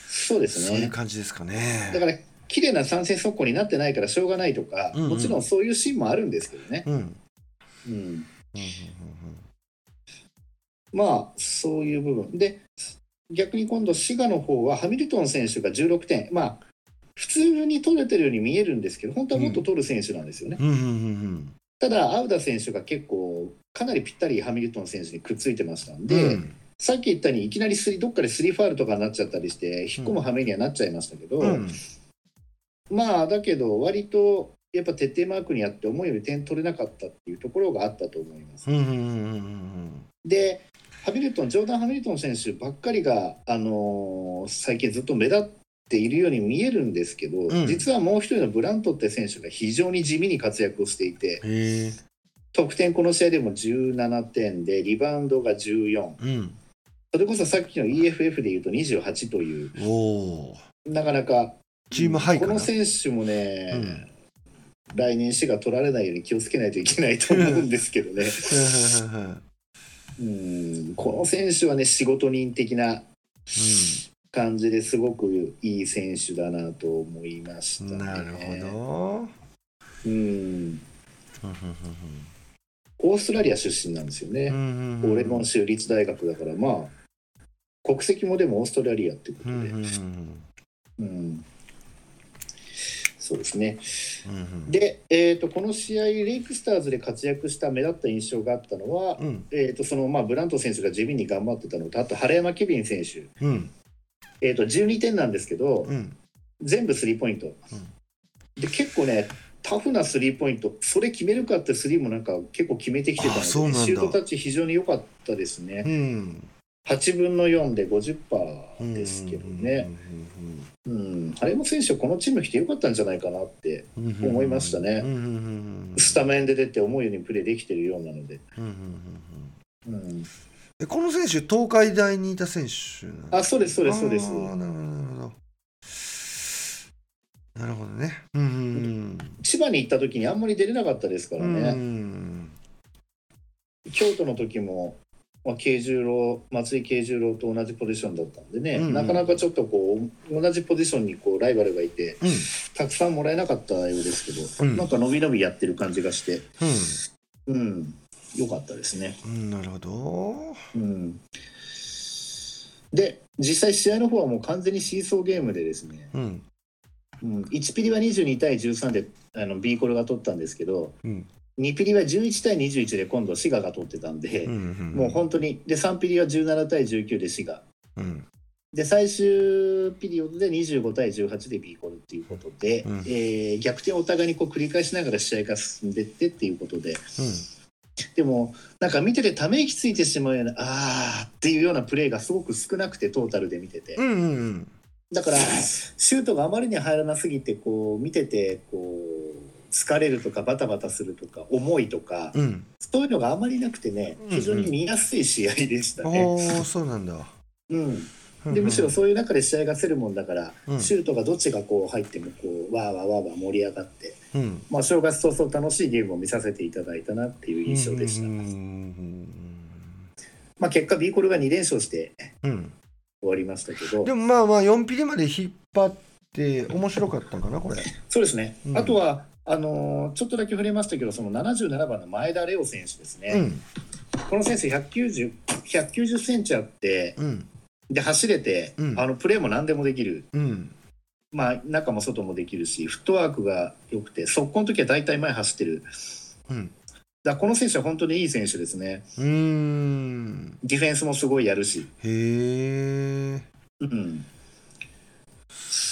そうですそういうね感じですかね。だから綺麗な参戦速攻になってないからしょうがないとか、うんうん。もちろんそういうシーンもあるんですけどね、うん。まあそういう部分。で逆に今度滋賀の方はハミルトン選手が16点まあ普通に取れてるように見えるんですけど本当はもっと取る選手なんですよね。ただ、アウダ選手が結構、かなりぴったりハミルトン選手にくっついてましたんうんで、うん。さっき言ったように、いきなりスリどっかでスリーファールとかになっちゃったりして、引っ込む羽目にはなっちゃいましたけど、うんまあ、だけど、割とやっぱ徹底マークにあって、思うより点取れなかったっていうところがあったと思います。で、ハミルトン、ジョーダン・ハミルトン選手ばっかりが、あのー最近ずっと目立っているように見えるんですけど、うん。実はもう一人のブラントって選手が非常に地味に活躍をしていて、得点この試合でも17点でリバウンドが14うん。それこそさっきの EFF でいうと28という。なかなかチームハイかな。この選手もね、来年死が取られないように気をつけないといけないと思うんですけどね。うん。この選手はね仕事人的な感じですごくいい選手だなと思いましたね。なるほど。うん。オーストラリア出身なんですよね。オレゴン州立大学だからまあ国籍もでもオーストラリアってことで、うんそうですね。で、えー、とこの試合レイクスターズで活躍した目立った印象があったのは、うん。えー、とそのまあブラント選手が地味に頑張ってたのとあと原山ケビン選手、うん。えー、と12点なんですけどうん。全部スリーポイント、で結構ねタフなスリーポイントそれ決めるかってスリーもなんか結構決めてきてたのでシュートタッチ非常に良かったですね。うん8分の4で50%ですけどね、うん、あれも選手はこのチーム来てよかったんじゃないかなって思いましたね。スタメンで出て思うようにプレーできてるようなので、うん、えこの選手東海大にいた選手あそうですそうですそうです。なるほどなるほど。なるほどね。うんうん千葉に行った時にあんまり出れなかったですからね、ん。京都の時も、まあ、慶十郎松井慶十郎と同じポジションだったんでね、うんうん。なかなかちょっとこう同じポジションにこうライバルがいてうん。たくさんもらえなかったようですけど、うん。なんか伸び伸びやってる感じがしてうん。良かったですね。うんなるほど。うん、で実際試合の方はもう完全にシーソーゲームでですね、うん。うん、1ピリは22対13であの B コルが取ったんですけどうん2ピリは11対21で今度滋賀が取ってたんで、うんもう本当にで3ピリは17対19で滋賀うん。で最終ピリオドで25対18で B コルっていうことで、うん。えー逆転をお互いにこう繰り返しながら試合が進んでってっていうことで。でもなんか見ててため息ついてしまうようなあーっていうようなプレーがすごく少なくてトータルで見てて。うんうんうん。だからシュートがあまりに入らなすぎてこう見ててこう疲れるとかバタバタするとか重いとかうん。そういうのがあまりなくてねうん非常に見やすい試合でしたね。おおそうなんだ。うん。でむしろそういう中で試合がせるもんだから、うん。シュートがどっちがこう入ってもこうわーわーわーわー盛り上がって、うん。まあ、正月早々楽しいゲームを見させていただいたなっていう印象でした。うんうんまあ、結果 B コルが2連勝してうん。うん終わりましたけど。でもまあまあ4ピリまで引っ張って面白かったんかなこれ。そうですね、うん。あとはあのーちょっとだけ触れましたけどその77番の前田レオ選手ですね、うん。この選手190 190センチあってうん。で走れて、うん。あのプレーも何でもできる、うん。まあ、中も外もできるしフットワークが良くて速攻の時は大体前走ってる。うん。だこの選手は本当にいい選手ですね。うーん。ディフェンスもすごいやるし、へえうん、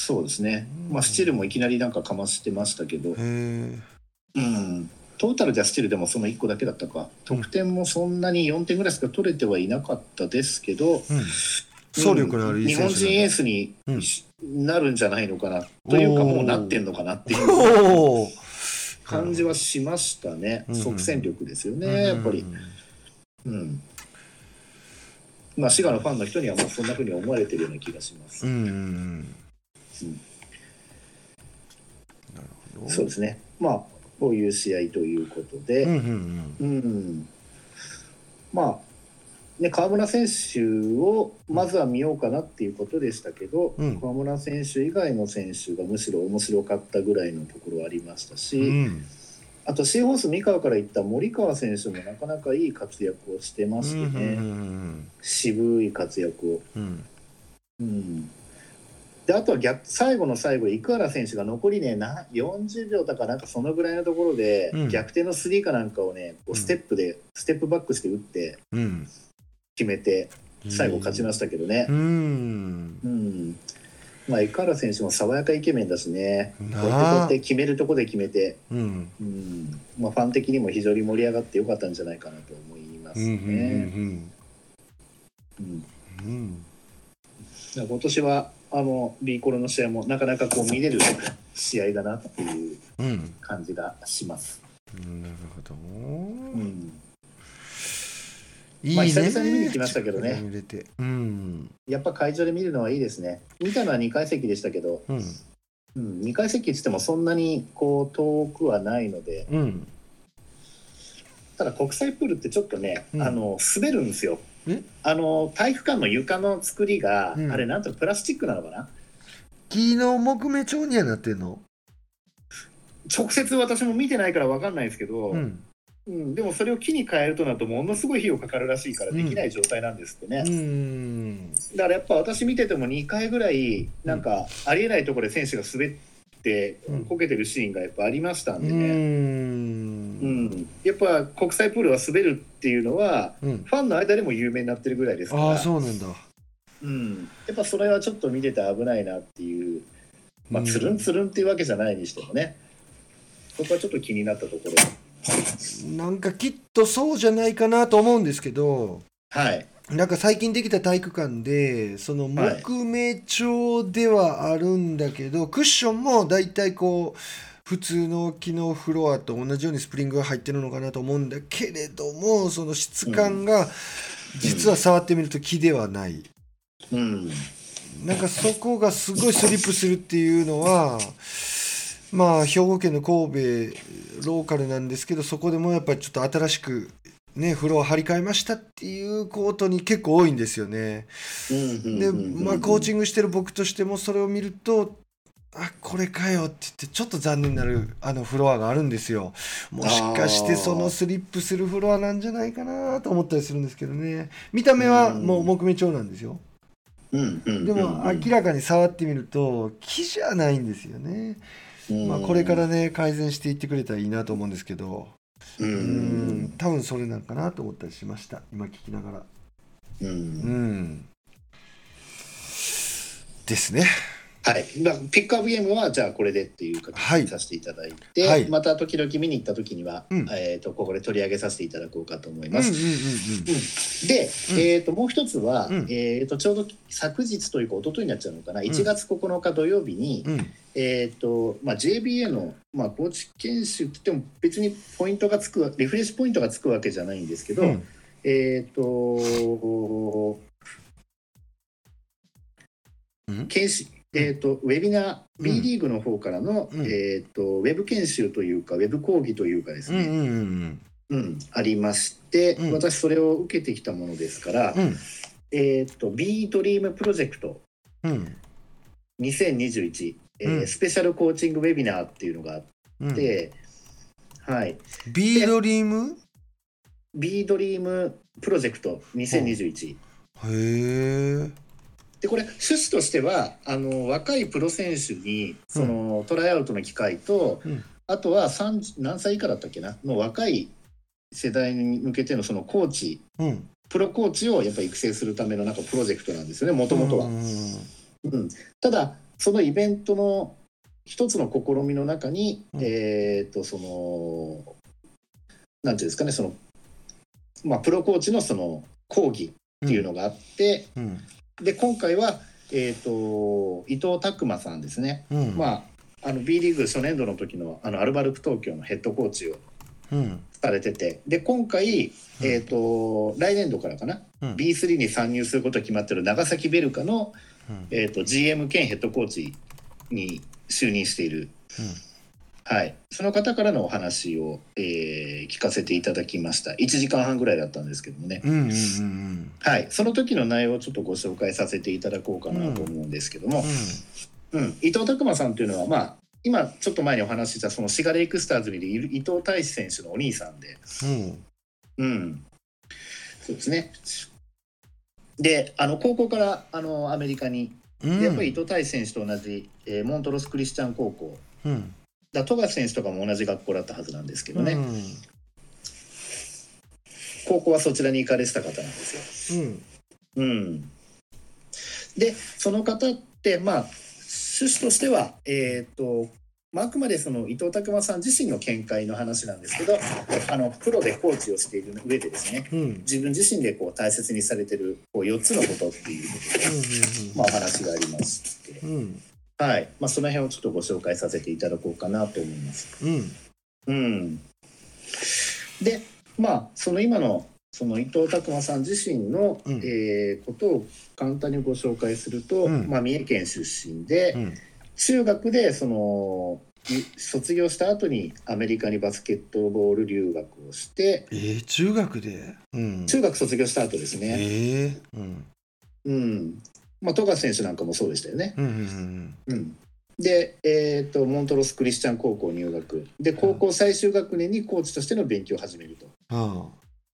そうですね、まあ、スチールもいきなりなんかかましてましたけど。うん、トータルではスチールでもその1個だけだったか。得点もそんなに4点ぐらいしか取れてはいなかったですけど、うん。走力のある日本人エースにうんなるんじゃないのかな、というかもうなってんのかなっていう感じはしましたね、うん。即戦力ですよね、やっぱり。うん。まあ、滋賀のファンの人にはもうそんなふうに思われてるような気がします。うんうんうんなるほど。そうですね。まあ、こういう試合ということで、うんうんうん、まあ、ね、川村選手をまずは見ようかなっていうことでしたけど、うん。川村選手以外の選手がむしろ面白かったぐらいのところはありましたし、あとシーホース三河から行った森川選手もなかなかいい活躍をしてましてね、うんうん。渋い活躍を。うん。うん、であとは逆最後の最後生原選手が残りねな40秒だかなんかそのぐらいのところで、うん。逆転のスリーかなんかをねこうステップで、ステップバックして打ってうん。決めて最後勝ちましたけどね。う。ん。うん。まあ、生原選手も爽やかイケメンだしね、こうやってこうやって決めるとこで決めて、うん。うん。まあ、ファン的にも非常に盛り上がってよかったんじゃないかなと思いますうんうんね。うん。うん。うん。だから今年はあの B コロの試合もなかなかこう見れる試合だなっていううん感じがします。うんなるほど。うん、いいね。まあ久々に見に来ましたけどね。見れて。うん。やっぱ会場で見るのはいいですね。見たのは2階席でしたけど、うん。うん、2階席って言ってもそんなにこう遠くはないので、うん。ただ国際プールってちょっとね、うん。あの滑るんですよ。え。あの体育館の床の作りが、うん。あれなんとプラスチックなのかな？木の木目調にはなってんの？直接私も見てないから分かんないですけど、うん。うん、でもそれを木に変えるとなるとものすごい費用かかるらしいからできない状態なんですってね、うん。だからやっぱ私見てても2回ぐらいなんかありえないところで選手が滑ってうん。こけてるシーンがやっぱありましたんうでね、うん。ん。やっぱ国際プールは滑るっていうのはうん。ファンの間でも有名になってるぐらいですから。ああそうなんだ。うん、やっぱそれはちょっと見てて危ないなっていう、まあ、つるんつるんっていうわけじゃないにしてもね。そこはちょっと気になったところ。なんかきっとそうじゃないかなと思うんですけど。はいなんか最近できた体育館でその木目調ではあるんだけど、クッションもだいたいこう普通の木のフロアと同じようにスプリングが入ってるのかなと思うんだけれどもその質感が実は触ってみると木ではない。うん。なんかそこがすごいスリップするっていうのはまあ兵庫県の神戸ローカルなんですけどそこでもやっぱりちょっと新しくねフロア張り替えましたっていうコートに結構多いんですよね。でまあコーチングしてる僕としてもそれを見るとあこれかよって言ってちょっと残念になるあのフロアがあるんですよ。もしかしてそのスリップするフロアなんじゃないかなと思ったりするんですけどね。見た目はもう木目調なんですよ。うんうんでも明らかに触ってみると木じゃないんですよね、うん。まあ、これからね改善していってくれたらいいなと思うんですけどううん。ん多分それなんかなと思ったりしました。今聞きながら。ううんん。ですねはい、まあ、ピックアップゲームはじゃあこれでっていう形はい。にさせていただいて、はい。また時々見に行った時には、うん。えー、とここで取り上げさせていただこうかと思います。で、うん。えー、ともう一つは、うん。えー、とちょうど昨日というか一昨日になっちゃうのかな、1月9日土曜日に、うん。うんえーとまあ、JBA の、まあ、コーチ研修って言っても別にポイントがつくリフレッシュポイントがつくわけじゃないんですけど、うん。えっ、とうん。研修えー、とウェビナーうん。B リーグの方からの、うん。えー、とウェブ研修というかウェブ講義というかですね、うんうんありまして、うん。私それを受けてきたものですから、うん。えー、と B ドリームプロジェクトうん2021、えーうん。スペシャルコーチングウェビナーっていうのがあっうん。て、はい、ビードリーム B ドリームプロジェクト2021。へえでこれ趣旨としてはあの若いプロ選手にその、トライアウトの機会と、うん。あとは30何歳以下だったっけな？の若い世代に向けてのそのコーチうん。プロコーチをやっぱ育成するためのなんかプロジェクトなんですよねもともとはう。んうんただそのイベントの一つの試みの中に、うん。えっ、とそのなんていうんですかねそのまあプロコーチのその講義っていうのがあって、うんで今回は、えー、と伊藤拓磨さんですね、うん。まあ、あの B リーグ初年度の時のあのアルバルク東京のヘッドコーチをうん。されてて。で今回、えー、と来年度からかな、うん。B3 に参入することが決まってる長崎ベルカの、うん。えー、と GM 兼ヘッドコーチに就任している、はい、その方からのお話を、えー聞かせていただきました。1時間半ぐらいだったんですけどもね。うんうんうんはい、その時の内容をちょっとご紹介させていただこうかなと思うんですけども、うん。伊藤拓磨さんというのは、まあ、今ちょっと前にお話ししたそのシガレイクスターズにいる伊藤大志選手のお兄さんで、うん。うん、そうですね。で、あの高校からあのアメリカに、やっぱり伊藤大志選手と同じ、えーモントロス・クリスチャン高校、うんだ富樫選手とかも同じ学校だったはずなんですけどね、うん。高校はそちらに行かれてた方なんですよ。うん。うん、でその方ってまあ趣旨としてはえっ、とまあ、あくまでその伊藤拓磨さん自身の見解の話なんですけどあのプロでコーチをしている上でですねうん。自分自身でこう大切にされてるこう4つのことっていうことで、まあ、お話がありまして、うんうんはい。まあ、その辺をちょっとご紹介させていただこうかなと思います。うん。うん、でまあその今のその伊藤拓磨さん自身の、うん。えーことを簡単にご紹介すると、うん。まあ、三重県出身で、うん。中学でそのい卒業した後にアメリカにバスケットボール留学をしてえー、中学で？うん。中学卒業した後ですね、えーうん。うんまあ、富樫選手なんかもそうでしたよね。うんうんうんで、えー、とモントロス・クリスチャン高校入学。で高校最終学年にコーチとしての勉強を始めると。あ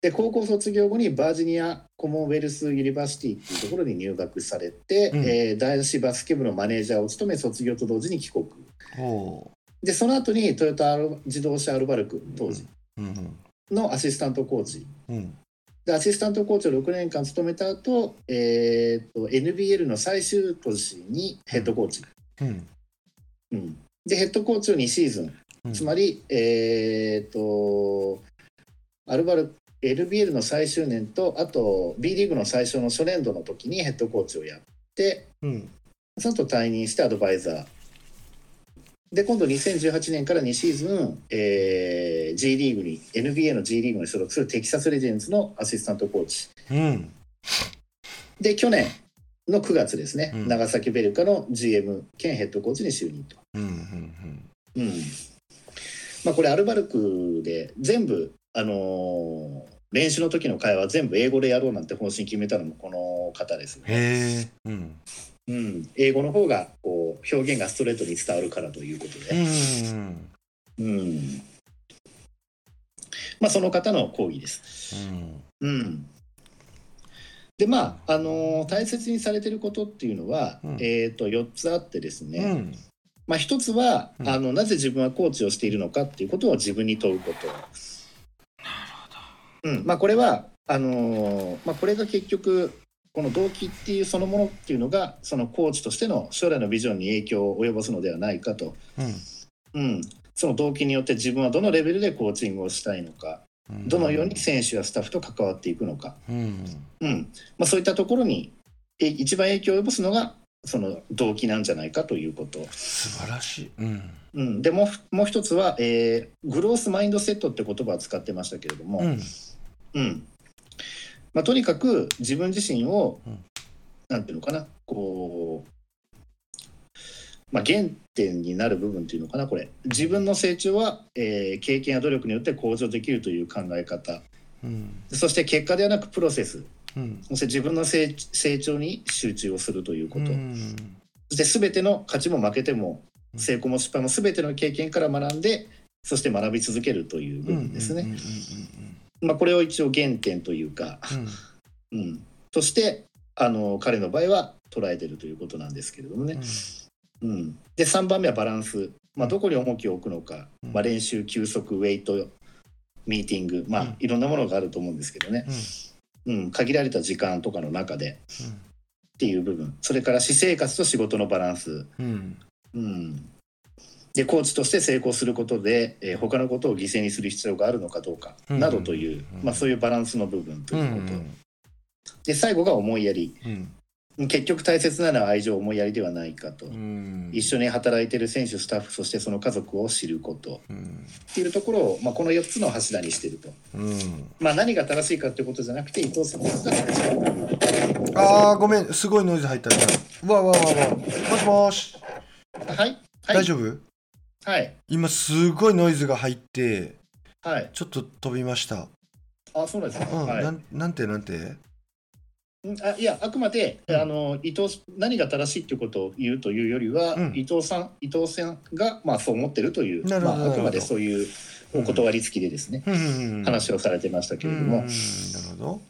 で高校卒業後にバージニア・コモンウェルス・ユニバーシティっていうところに入学されて、うん。えー男子バスケ部のマネージャーを務め卒業と同時に帰国。でその後にトヨタ自動車アルバルク当時のアシスタントコーチうんでアシスタントコーチを6年間務めた後、えー、と NBL の最終年にヘッドコーチ、うん。うん。でヘッドコーチを2シーズン。うん。つまり、えー、とアルバル LBL の最終年とあと B リーグの最初の初年度の時にヘッドコーチをやってうん。その後退任してアドバイザーで今度2018年から2シーズン、えー G リーグに NBA の G リーグに所属するテキサス・レジェンズのアシスタントコーチ。うん。で去年の9月ですね、うん。長崎ベルカの GM 兼ヘッドコーチに就任と。うんうんうん。まあ、これアルバルクで全部、あのー練習の時の会話全部英語でやろうなんて方針決めたのもこの方ですよね、うんうん、英語の方がこう表現がストレートに伝わるからということうで、んうん。まあ、その方の講義です。うん。うん。でまああのー大切にされてることっていうのは、うん。えー、と4つあってですね、うん。まあ、一つは、うん。あのなぜ自分はコーチをしているのかっていうことを自分に問うこと。うん。まあ、これはあのーまあ、これが結局この動機っていうそのものっていうのがそのコーチとしての将来のビジョンに影響を及ぼすのではないかと、うん、その動機によって自分はどのレベルでコーチングをしたいのか。うん。どのように選手やスタッフと関わっていくのか、うん。うん。まあ、そういったところにえ一番影響を及ぼすのがその動機なんじゃないかということ。素晴らしい。うん。うん、でもうもう一つは、えーグロースマインドセットって言葉を使ってましたけれども、うん。うんまあ、とにかく自分自身を、うん。なんていうのかなこう、まあ、原点になる部分っていうのかなこれ。自分の成長は、えー経験や努力によって向上できるという考え方。うん。そして結果ではなくプロセス。うん。そして自分の成成長に集中をするということ、うん。そして全ての勝ちも負けてもうん。成功も失敗も全ての経験から学んでそして学び続けるという部分ですね。うんうんまあ、これを一応原点というか、うん。うん。うん、としてあの彼の場合は捉えてるということなんですけれどもね。うん、で3番目はバランス、まあ、どこに重きを置くのか、うん。まあ、練習休息ウェイトミーティング。まあ、うん。いろんなものがあると思うんですけどね、うん。うん、限られた時間とかの中でうん。っていう部分。それから私生活と仕事のバランス、うん。うん、でコーチとして成功することで、えー他のことを犠牲にする必要があるのかどうかうん。などという、うん。まあ、そういうバランスの部分とういうこと、んで最後が思いやり。うん。結局大切なのは愛情思いやりではないかと、うん。一緒に働いている選手スタッフそしてその家族を知ること。うん。っていうところを、まあ、この4つの柱にしていると、うん。まあ、何が正しいかってことじゃなくて伊藤さんが正しいかあーごめん。すごいノイズ入ったうわうわうわうわもしもし。はい。はい。大丈夫？はい。今すごいノイズが入ってはい。ちょっと飛びました。あそうなんですか、うんはい。なんなんてなんて？うんあいやあくまで、うん。あの伊藤何が正しいっていうことを言うというよりは、うん。伊藤さん伊藤さんがまあそう思ってるというなるほどまあ、あくまでそういうお断り付きでですね、うん話をされてましたけれども、うんなるほど。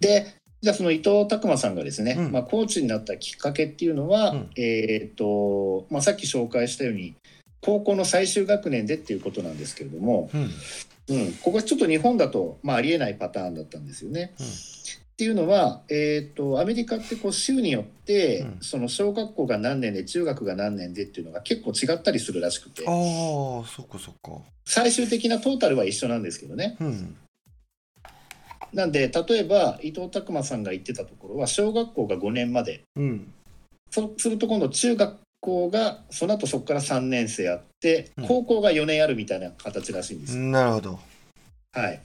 でじゃあその伊藤拓磨さんがですね、うん。まあ、コーチになったきっかけっていうのは、うん。えーっとまあ、さっき紹介したように高校の最終学年でっていうことなんですけれども、うん。うん、ここはちょっと日本だと、まあ、ありえないパターンだったんですよね。うん。っていうのは、えー、とアメリカってこう州によって、うん。その小学校が何年で中学が何年でっていうのが結構違ったりするらしくて。ああそっかそっか。最終的なトータルは一緒なんですけどね。うん。なんで例えば伊藤拓磨さんが言ってたところは小学校が5年まで。うん。そうすると今度中学校がその後そこから3年生あってうん。高校が4年あるみたいな形らしいんですよ。なるほど。はい、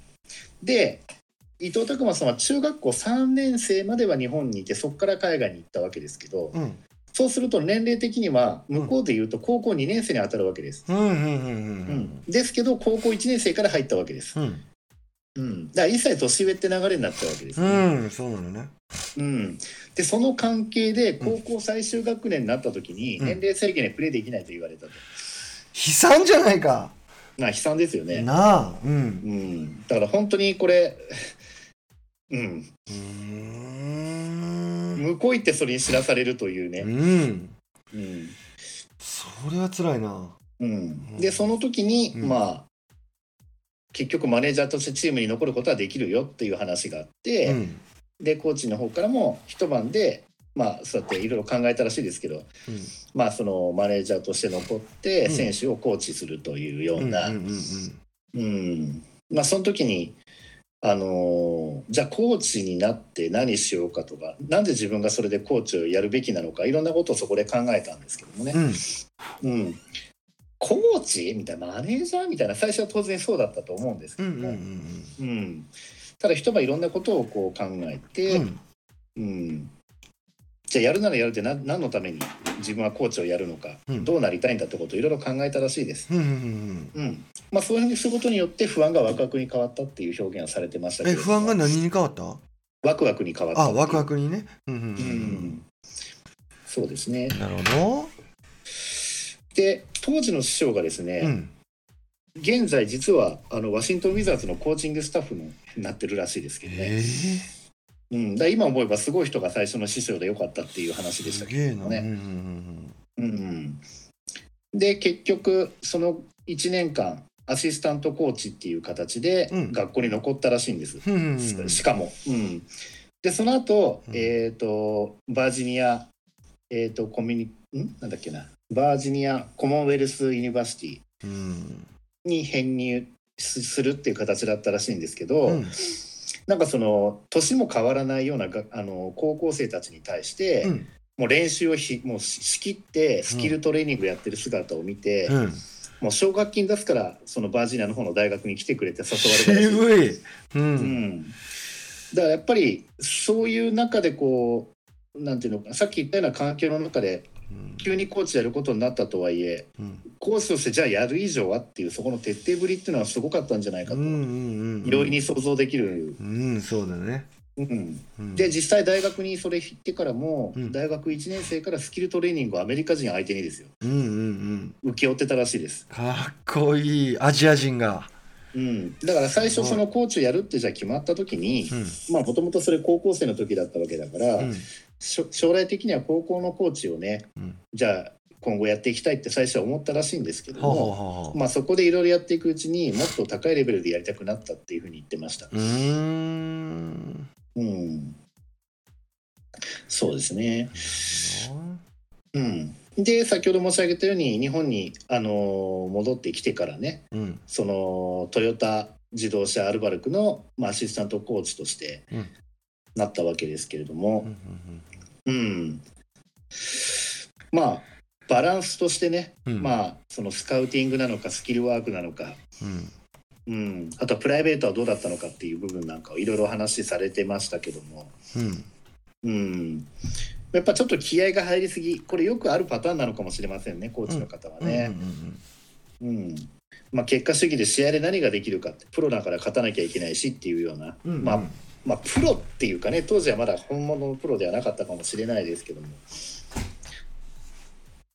で伊藤拓磨さんは中学校3年生までは日本にいてそこから海外に行ったわけですけどうん。そうすると年齢的には向こうでいうと高校2年生に当たるわけです。うん。うんうんううんですけど高校1年生から入ったわけです。うん。うん、だから一切年上って流れになっちゃうわけです、うね。ん。そうなのね。うんでその関係で高校最終学年になった時にうん。年齢制限でプレーできないと言われたと。悲惨じゃないか。まあ悲惨ですよね。なあ。うん。うん、だから本当にこれ、うん、うーん。向こう行ってそれに知らされるといううね。ん。うん。それは辛いな。うん、でその時に、うん。まあ結局マネージャーとしてチームに残ることはできるよっていう話があって、うんでコーチの方からも一晩でまあそうやっていろいろ考えたらしいですけど、まあそのマネージャーとして残ってうん。選手をコーチするというよううんな、うんうん。うん。まあその時に。あのーじゃあコーチになって何しようかとかなんで自分がそれでコーチをやるべきなのかいろんなことをそこで考えたんですけどもね、うん。うん、コーチみたいなマネージャーみたいな最初は当然そうだったと思うんですけうんうんども、うん。うんただ一晩いろんなことをこう考えうて、ん。うん。じゃあやるならやるって何何のために自分はコーチをやるのか、うん。どうなりたいんだってことをいろいろ考えたらしいです。うんうんうん。うん。まあ、そういうふうにすることによって不安がワクワクに変わったっていう表現をされてましたけど。も不安が何に変わった？ワクワクに変わったあワクワクにね。うんうんううん。んそうですね。なるほで当時の師匠がですね、どうん。現在実はあのワシントン・ウィザーズのコーチングスタッフになってるらしいですけどね、ええうん、だ今思えばすごい人が最初の師匠でよかったっていう話でしたけどもね。うんうん、で結局その1年間アシスタントコーチっていう形でうん。学校に残ったらしいんです、うんうんうん。しかも。うん、でその後、うん。えっ、とバージニア、えっとコミュニん？なんだっけな。バージニアコモンウェルス・ユニバーシティうん。に編入すするっていう形だったらしいんですけど、うんなんかその年も変わらないようながあの高校生たちに対して、うんもう練習をひもうし仕切ってスキルトレーニングやってる姿を見て、うんもう奨学金出すからそのバージニアの方の大学に来てくれって誘われた。渋い。う。うんん、だからやっぱりそういう中でこうなんていうのかさっき言ったような環境の中でうん急にコーチやることになったとはいえうん。コーチとしてじゃあやる以上はっていうそこの徹底ぶりっていうのはすごかったんじゃないかと。容易に想像できる、うん、そうだね。うん、うん。で実際大学にそれ行ってからも、うん。大学1年生からスキルトレーニングをアメリカ人相手にですよ。うんうんうん。請け負ってたらしいです、かっこいい。アジア人が。うん、だから最初そのコーチをやるってじゃあ決まった時にもともとそれ高校生の時だったわけだから、うん将来的には高校のコーチをねうん。じゃあ今後やっていきたいって最初は思ったらしいんですけども。まあ、そこでいろいろやっていくうちにもっと高いレベルでやりたくなったっていうふうに言ってました。うーん。うん、そうですね。うん、で先ほど申し上げたように日本に、あのー戻ってきてからねうん。そのトヨタ自動車アルバルクの、まあ、アシスタントコーチとしてうんなったわけですけれどうんも、うんまあバランスとしてね、うんうん。まあそのスカウティングなのかスキルワークなのか、うん。うん、あとはプライベートはどうだったのかっていう部分なんかをいろいろ話されてましたけども、うん。うん、やっぱちょっと気合が入りすぎこれよくあるパターンなのかもしれませんねコーチの方はね。うんまあ、結果主義で試合で何ができるかってプロだから勝たなきゃいけないしっていうような、うんうん。まあ、まあプロっていうかね当時はまだ本物のプロではなかったかもしれないですけども。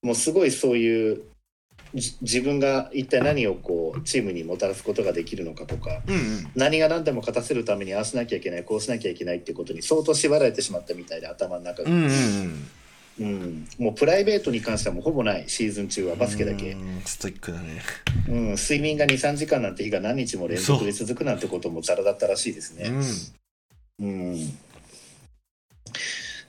もうすごいそういうじ自分が一体何をこうチームにもたらすことができるのかとかうんうん。何が何でも勝たせるためにああしなきゃいけないこうしなきゃいけないっていうことに相当縛られてしまったみたいで頭の中が、うんうんうん。うん。もうプライベートに関してはもうほぼないシーズン中はバスケだけ、うんストイックだね。うん、睡眠が23時間なんて日が何日も連続で続くなんてこともざらだったらしいですね。うん、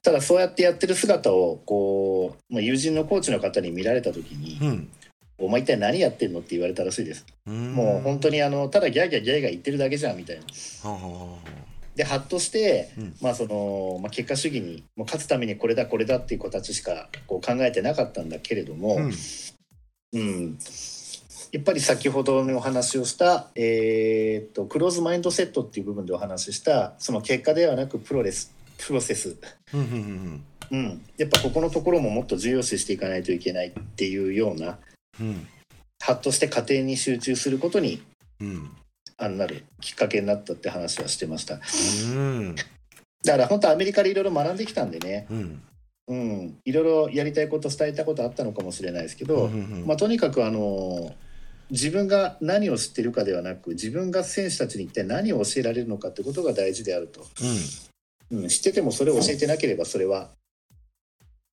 ただそうやってやってる姿をこう、まあ、友人のコーチの方に見られた時にうんうん「お前一体何やってんの?」って言われたらしいです。うんもう本当にあのただギャーギャーギャーギャー言ってるだけじゃんみたいな。でハッとして、うんまあそのまあ、結果主義にもう勝つためにこれだこれだっていう子たちしかこう考えてなかったんだけれども、あうんうん、やっぱり先ほどのお話をした、えーっとクローズマインドセットっていう部分でお話ししたその結果ではなくプロレスプロセス、うんうんうん、やっぱここのところももっと重要視していかないといけないっていうようなうん。ハッとして家庭に集中することにうん。あのなるきっかけになったって話はしてました。うん。だから本当アメリカでいろいろ学んできたんでね、うん。うん、いろいろやりたいこと伝えたいことあったのかもしれないですけど、うんうんまあ、とにかくあの自分が何を知ってるかではなく自分が選手たちに一体何を教えられるのかってことが大事であると、うん、知っててもそれを教えてなければそれは、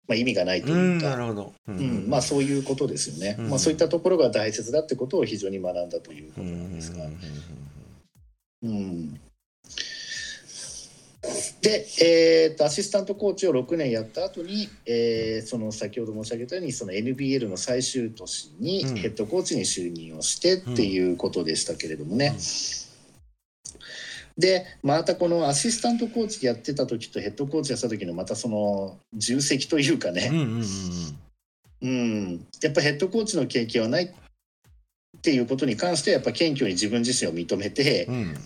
まあ、意味がないとうんうんいうか、ううん。まあ、そういうことですよね、うん。まあ、そういったところが大切だってことを非常に学んだということうんうんなんですが。うん。うんで、えーとアシスタントコーチを6年やった後に、えーその先ほど申し上げたようにその NBL の最終年にうん。ヘッドコーチに就任をしてっていうことでしたけれどもね。でまたこのアシスタントコーチやってた時とヘッドコーチやった時のまたその重責というかね、うんうんうんうん、やっぱヘッドコーチの経験はない。っていうことに関してやっぱ謙虚に自分自身を認めて、うん。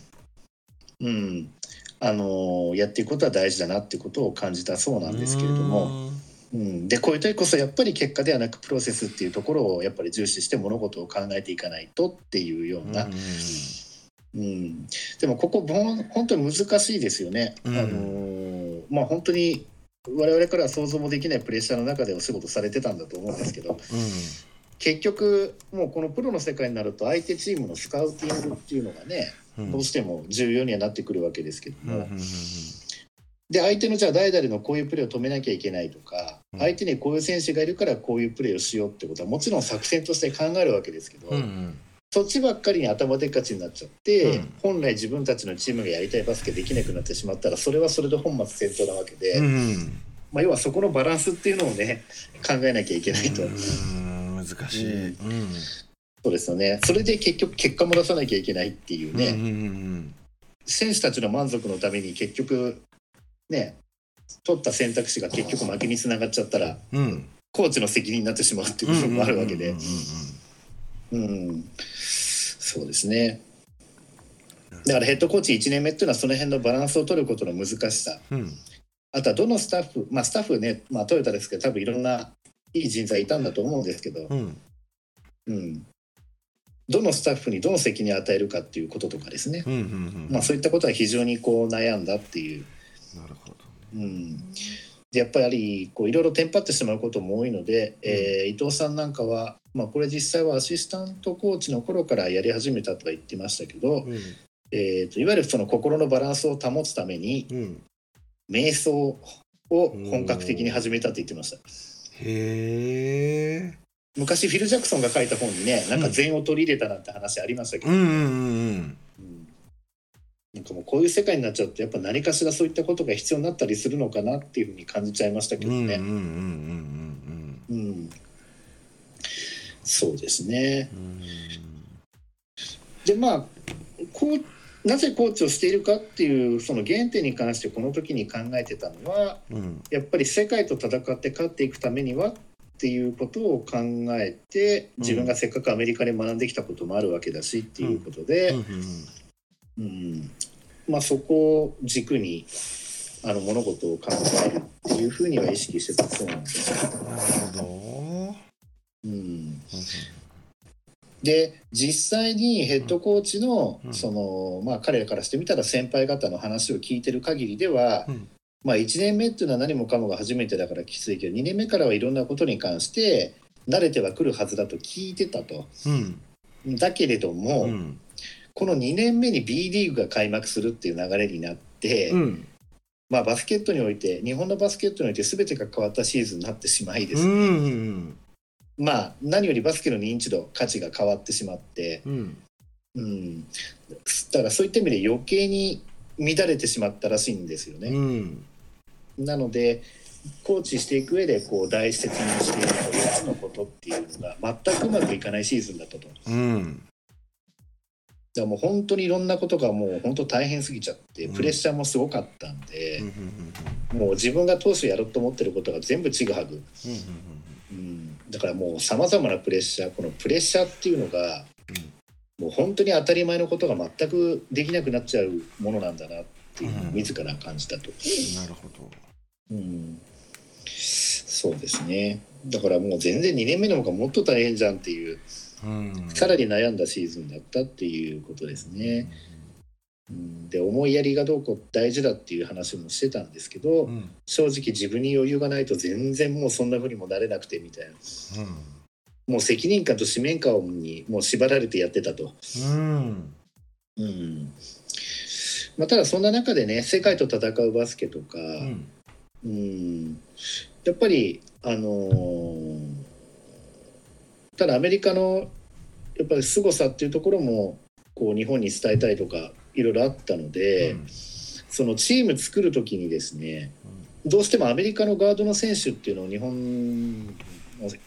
うん、あのーやっていくことは大事だなっていうことを感じたそうなんですけれども、うん、でこういう時こそやっぱり結果ではなくプロセスっていうところをやっぱり重視して物事を考えていかないとっていうような、うんうん、でもここ本当に難しいですよね。うん。あのーまあ本当に我々からは想像もできないプレッシャーの中でお仕事されてたんだと思うんですけど。結局もうこのプロの世界になると相手チームのスカウティングっていうのがねうんどうしても重要にはなってくるわけですけども、で相手のじゃあ誰々のこういうプレーを止めなきゃいけないとか、うん。相手にこういう選手がいるからこういうプレーをしようってことはもちろん作戦として考えるわけですけど、うんうん。そっちばっかりに頭でっかちになっちゃって、うん。本来自分たちのチームがやりたいバスケできなくなってしまったらそれはそれで本末転倒なわけで、うんまあ、要はそこのバランスっていうのをね考えなきゃいけないと、うん難しい。うんそうですよね。それで結局結果も出さなきゃいけないっていうね、うんうん選手たちの満足のために結局ね取った選択肢が結局負けにつながっちゃったらうんうんコーチの責任になってしまうっていう部分もあるわけで。うん。うんうんそうですね。だからヘッドコーチ1年目っていうのはその辺のバランスを取ることの難しさ。うんうんあとはどのスタッフまあスタッフね、まあ、トヨタですけど多分いろんないい人材いたんだと思うんですけど、うん。うん、どのスタッフにどの責任を与えるかっていうこととかですね、うんうんうん。まあ、そういったことは非常にこう悩んだっていう。なるほど。うん、でやっぱりこういろいろテンパってしまうことも多いので、えー伊藤さんなんかは、まあ、これ実際はアシスタントコーチの頃からやり始めたとは言ってましたけど、うん。えーといわゆるその心のバランスを保つためにうん。瞑想を本格的に始めたって言ってました。へえ昔フィル・ジャクソンが書いた本にねなんか禅を取り入れたなんて話ありましたけど、うんうんうんうん。なんかもうこういう世界になっちゃうとやっぱ何かしらそういったことが必要になったりするのかなっていうふうに感じちゃいましたけどね。そうですね。うん。でまあこうなぜコーチをしているかっていうその原点に関してこの時に考えてたのはうん。やっぱり世界と戦って勝っていくためにはっていうことを考えて自分がせっかくアメリカで学んできたこともあるわけだしっていうことで、うんうんまあ、そこを軸にあの物事を考えるっていうふうには意識してたそうなんですよ。なるほど。うん。で実際にヘッドコーチの,、うん。そのまあ、彼らからしてみたら先輩方の話を聞いてる限りでは、うんまあ、1年目っていうのは何もかもが初めてだからきついけど2年目からはいろんなことに関して慣れてはくるはずだと聞いてたと。うん。だけれども、うん。この2年目に B リーグが開幕するっていう流れになって、うん。まあ、バスケットにおいて日本のバスケットにおいて全てが変わったシーズンになってしまいですね、うんまあ何よりバスケの認知度価値が変わってしまって、うん。うん、だからそういった意味で余計に乱れてしまったらしいんですようね。んなのでコーチしていく上でこう大切にしている4つのことっていうのが全くうまくいかないシーズンだったと。だかうん。らもう本当にいろんなことがもう本当大変すぎちゃってうん。プレッシャーもすごかったんでうん、もう自分が当初やろうと思ってることが全部ちぐはぐ。うん、だからもうさまざまなプレッシャーこのプレッシャーっていうのがもう本当に当たり前のことが全くできなくなっちゃうものなんだなっていうのをうん。自ら感じたと、なるほど。うん、そうですね。だからもう全然2年目の方がもっと大変じゃんっていううん。さらに悩んだシーズンだったっていうことですね、うん、で思いやりがどうこう大事だっていう話もしてたんですけど、うん。正直自分に余裕がないと全然もうそんな風にもなれなくてみたいなもう責任感と使命感にもう縛られてやってたと。うん。うんまあ、ただそんな中でね世界と戦うバスケとか、うん。うん。やっぱりあのーただアメリカのやっぱり凄さっていうところもこう日本に伝えたいとかいろいろあったので、そのチーム作る時にですねどうしてもアメリカのガードの選手っていうのを日本の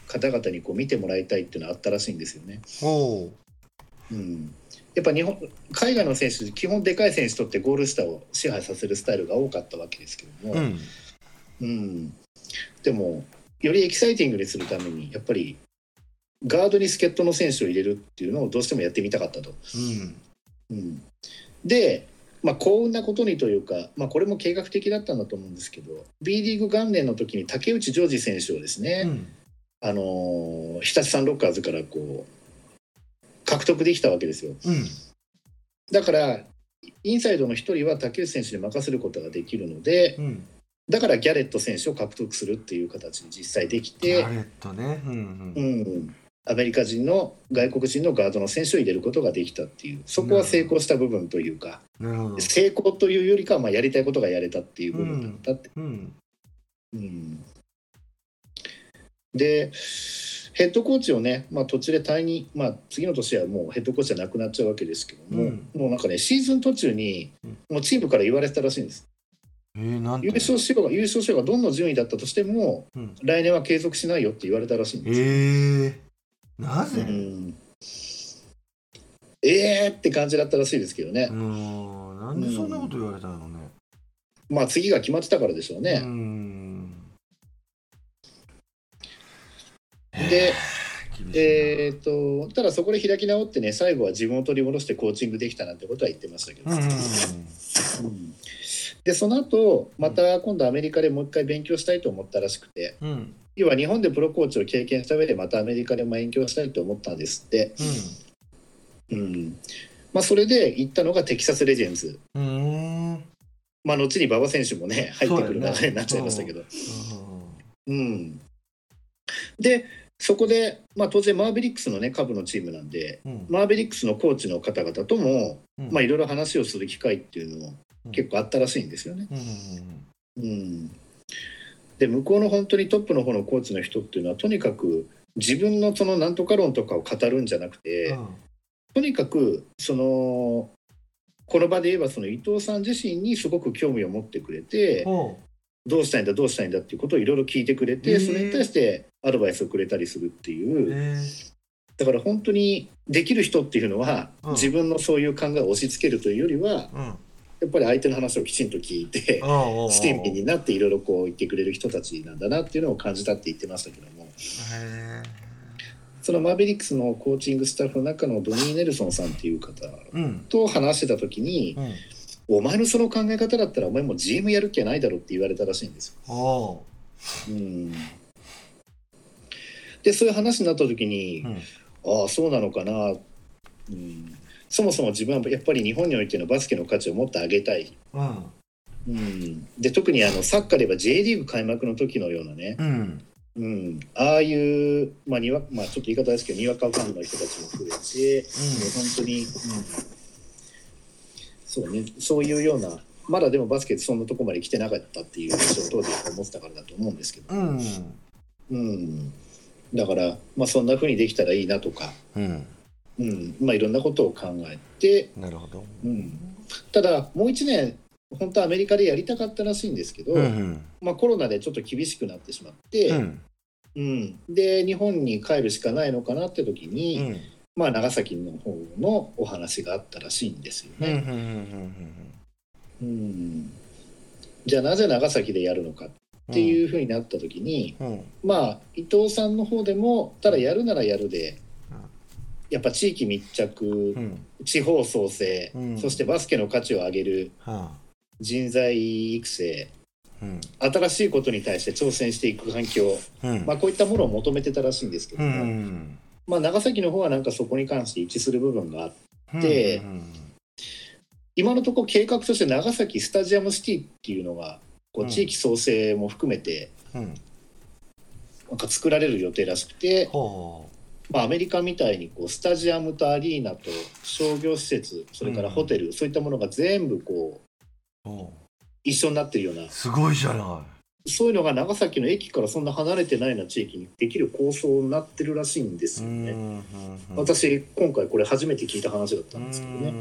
方々にこう見てもらいたいっていうのはあったらしいんですよね。ほう。ん、やっぱ日本海外の選手基本でかい選手とってゴール下を支配させるスタイルが多かったわけですけども、ううん。うん。でもよりエキサイティングにするためにやっぱりガードに助っ人の選手を入れるっていうのをどうしてもやってみたかったと。うん。うん、で、まあ、幸運なことにというか、まあ、これも計画的だったんだと思うんですけど B リーグ元年の時に竹内ジョージ選手をですね、うんあのー日立サンロッカーズからこう獲得できたわけですよ。うん。だからインサイドの一人は竹内選手に任せることができるのでうん。だからギャレット選手を獲得するっていう形に実際できて、ガレットね。うんうん、アメリカ人の外国人のガードの選手を入れることができたっていうそこは成功した部分というか、成功というよりかはまあやりたいことがやれたっていう部分だったって。うん。うんでヘッドコーチをね、まあ、途中で退任、まあ、次の年はもうヘッドコーチはなくなっちゃうわけですけども、うん。もうなんかねシーズン途中にうん。もうチームから言われてたらしいんです。えーなんて優勝しようが優勝しようがどんな順位だったとしてもうん。来年は継続しないよって言われたらしいんえですよ。ーなうぜん。えーって感じだったらしいですけどね。う。ん。なんでそんなこと言われたのね。まあ次が決まってたからでしょうね。うんで、えーっとただそこで開き直ってね最後は自分を取り戻してコーチングできたなんてことは言ってましたけど。うんうんうん。でその後また今度アメリカでもう一回勉強したいと思ったらしくて。うん。うん要は日本でプロコーチを経験した上でまたアメリカでも勉強したいと思ったんですって、うん。まあ、それで行ったのがテキサス・レジェンズ、うんうん。まあ、後に馬場選手もね入ってくる流れになっちゃいましたけど。うん、でそこで、まあ、当然マーベリックスのね下部のチームなんでうん。マーベリックスのコーチの方々ともうん。まあいろいろ話をする機会っていうのも結構あったらしいんですよね。うんで向こうの本当にトップの方のコーチの人っていうのはとにかく自分のそのなんとか論とかを語るんじゃなくて、うん。とにかくそのこの場で言えばその伊藤さん自身にすごく興味を持ってくれてほどうしたいんだどうしたいんだっていうことをいろいろ聞いてくれへてー。それに対してアドバイスをくれたりするっていう。だから本当にできる人っていうのはうん。自分のそういう考えを押し付けるというよりはうん。やっぱり相手の話をきちんと聞いてああスティーミーになっていろいろこう言ってくれる人たちなんだなっていうのを感じたって言ってましたけども。へそのマーベリックスのコーチングスタッフの中のドニー・ネルソンさんっていう方と話してた時にうん「お前のその考え方だったらお前もう GM やる気はないだろ」って言われたらしいんですよ。おううん。でそういう話になった時にうん。ああそうなのかな、うん、そもそも自分はやっぱり日本においてのバスケの価値をもっと上げたい、うん。うん、で特にあのサッカーで言えば J リーグ開幕の時のようなね、うん。うん、ああいう、まあにわまあ、ちょっと言い方ですけどにわかファンの人たちも増えて、もう本当に、うん、そうね。そういうようなまだでもバスケってそんなとこまで来てなかったっていう印象を当時は思ってたからだと思うんですけど、うん。うん、だから、まあ、そんな風にできたらいいなとか、うん。うん。まあ、いろんなことを考えて、なるほど。うん、ただもう一年本当はアメリカでやりたかったらしいんですけど、うんまあ、コロナでちょっと厳しくなってしまって、うん。うん、で日本に帰るしかないのかなって時うに、んまあ、長崎の方のお話があったらしいんですよね。うんじゃあなぜ長崎でやるのかってういうふうになった時に、ん。うん。まあ伊藤さんの方でもただやるならやるでうん。やっぱ地域密着うん。地方創生、うん。そしてバスケの価値を上げるは人材育成あうん。新しいことに対して挑戦していく環境、うん。まあ、こういったものを求めてたらしいんですけどうも、んまあ、長崎の方はなんかそこに関して一致する部分があってでうん今のところ計画として長崎スタジアムシティっていうのがこううん地域創生も含めてうんなんか作られる予定らしくて、ほまあ、アメリカみたいにこうスタジアムとアリーナと商業施設それからホテル、そういったものが全部こう一緒になってるようなうすごいじゃなそういうのが長崎の駅からそんな離れてないような地域にできる構想になってるらしいんですいよね。うん私今回これ初めて聞いた話だったんですけどね。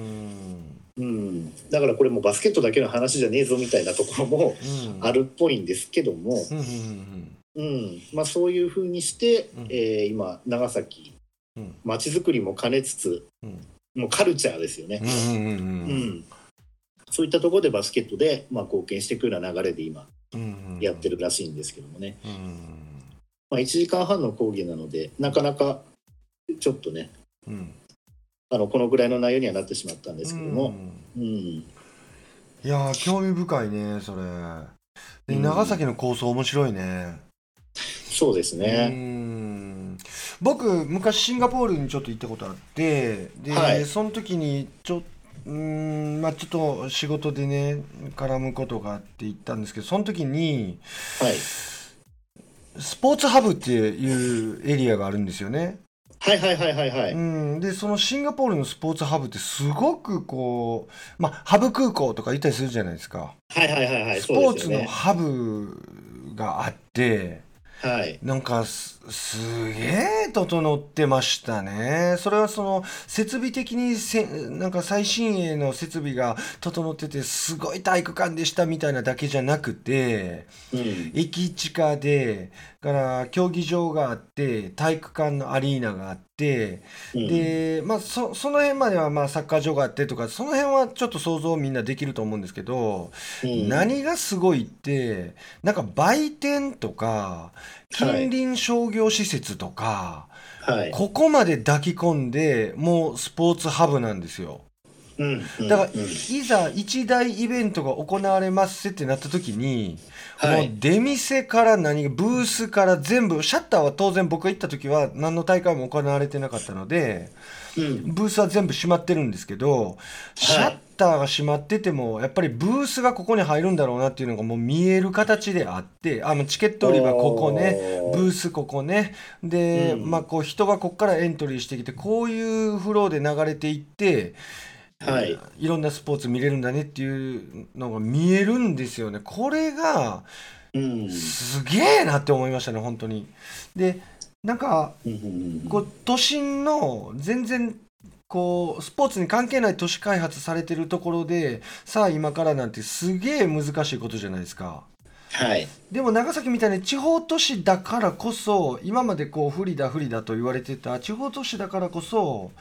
うん、だからこれもうバスケットだけの話じゃねえぞみたいなところもあるっぽいんですけども、うんうんうんまあ、そういうふうにして、うん。えー今長崎うん。まちづくりも兼ねつつうん。もうカルチャーですよね。うんうんううん。ん。そういったところでバスケットで、まあ、貢献していくような流れで今うんやってるらしいんですけどもね、うんまあ、1時間半の講義なのでなかなかちょっとねうん。あのこのぐらいの内容にはなってしまったんですけども、うんいやー興味深いねそれ。でうん。長崎の構想面白いね。そうですうね。ん。僕昔シンガポールにちょっと行ったことあってで、はい。その時にちょうんまあちょっと仕事でね絡むことがあって行ったんですけどその時にはい、スポーツハブっていうエリアがあるんですよね。はいはいはいはいはい。うん、でそのシンガポールのスポーツハブってすごくこうまあハブ空港とか言ったりするじゃないですか。はいはいはいはい。ス。ポーツのハブがあってはい。なんかすすげえ整ってましたね。それはその設備的にせなんか最新鋭の設備が整っててすごい体育館でしたみたいなだけじゃなくてうん。駅地下でから競技場があって体育館のアリーナがあってうん、でまあそその辺まではまあサッカー場があってとかその辺はちょっと想像みんなできると思うんですけどうん何がすごいってなんか売店とか近隣商業施設とか、はい。ここまで抱き込んでもうスポーツハブなんですようん。うんだから、うんいざ一大イベントが行われますってなった時に、もうはい。出店から何がブースから全部シャッターは当然僕が行った時は何の大会も行われてなかったのでうん。ブースは全部閉まってるんですけどシャッターが閉まっててもやっぱりブースがここに入るんだろうなっていうのがもう見える形であってあのチケット売り場ここねブースここね。で、うん。まあこう人がここからエントリーしてきてこういうフローで流れていって、はい。いろんなスポーツ見れるんだねっていうのが見えるんですよね。これがうん。すげえなって思いましたね本当に。でなんかこう都心の全然こうスポーツに関係ない都市開発されてるところでさあ今からなんてすげえ難しいことじゃないですか。はい。でも長崎みたいに地方都市だからこそ今までこう不利だ不利だと言われてた地方都市だからこそ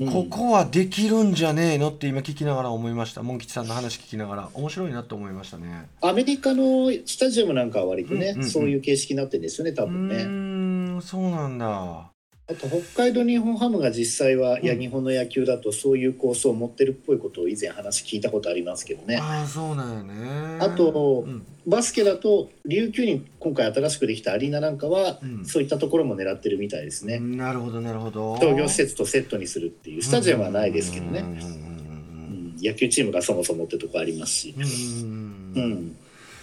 うん。ここはできるんじゃねえのって今聞きながら思いました。モン吉さんの話聞きながら。面白いなと思いましたね。アメリカのスタジアムなんかは割とね、うんうんうん。そういう形式になってるんですよね、多分うね。そうなんだあと北海道日本ハムが実際は、いやうん日本の野球だとそういう構想を持ってるっぽいことを以前話聞いたことありますけどね。ああそうなんよねあとうんバスケだと琉球に今回新しくできたアリーナなんかは、うんそういったところも狙ってるみたいですね。なるほどなるほど商業施設とセットにするっていうスタジアムはないですけどね。野球チームがそもそもってとこありますし。うん。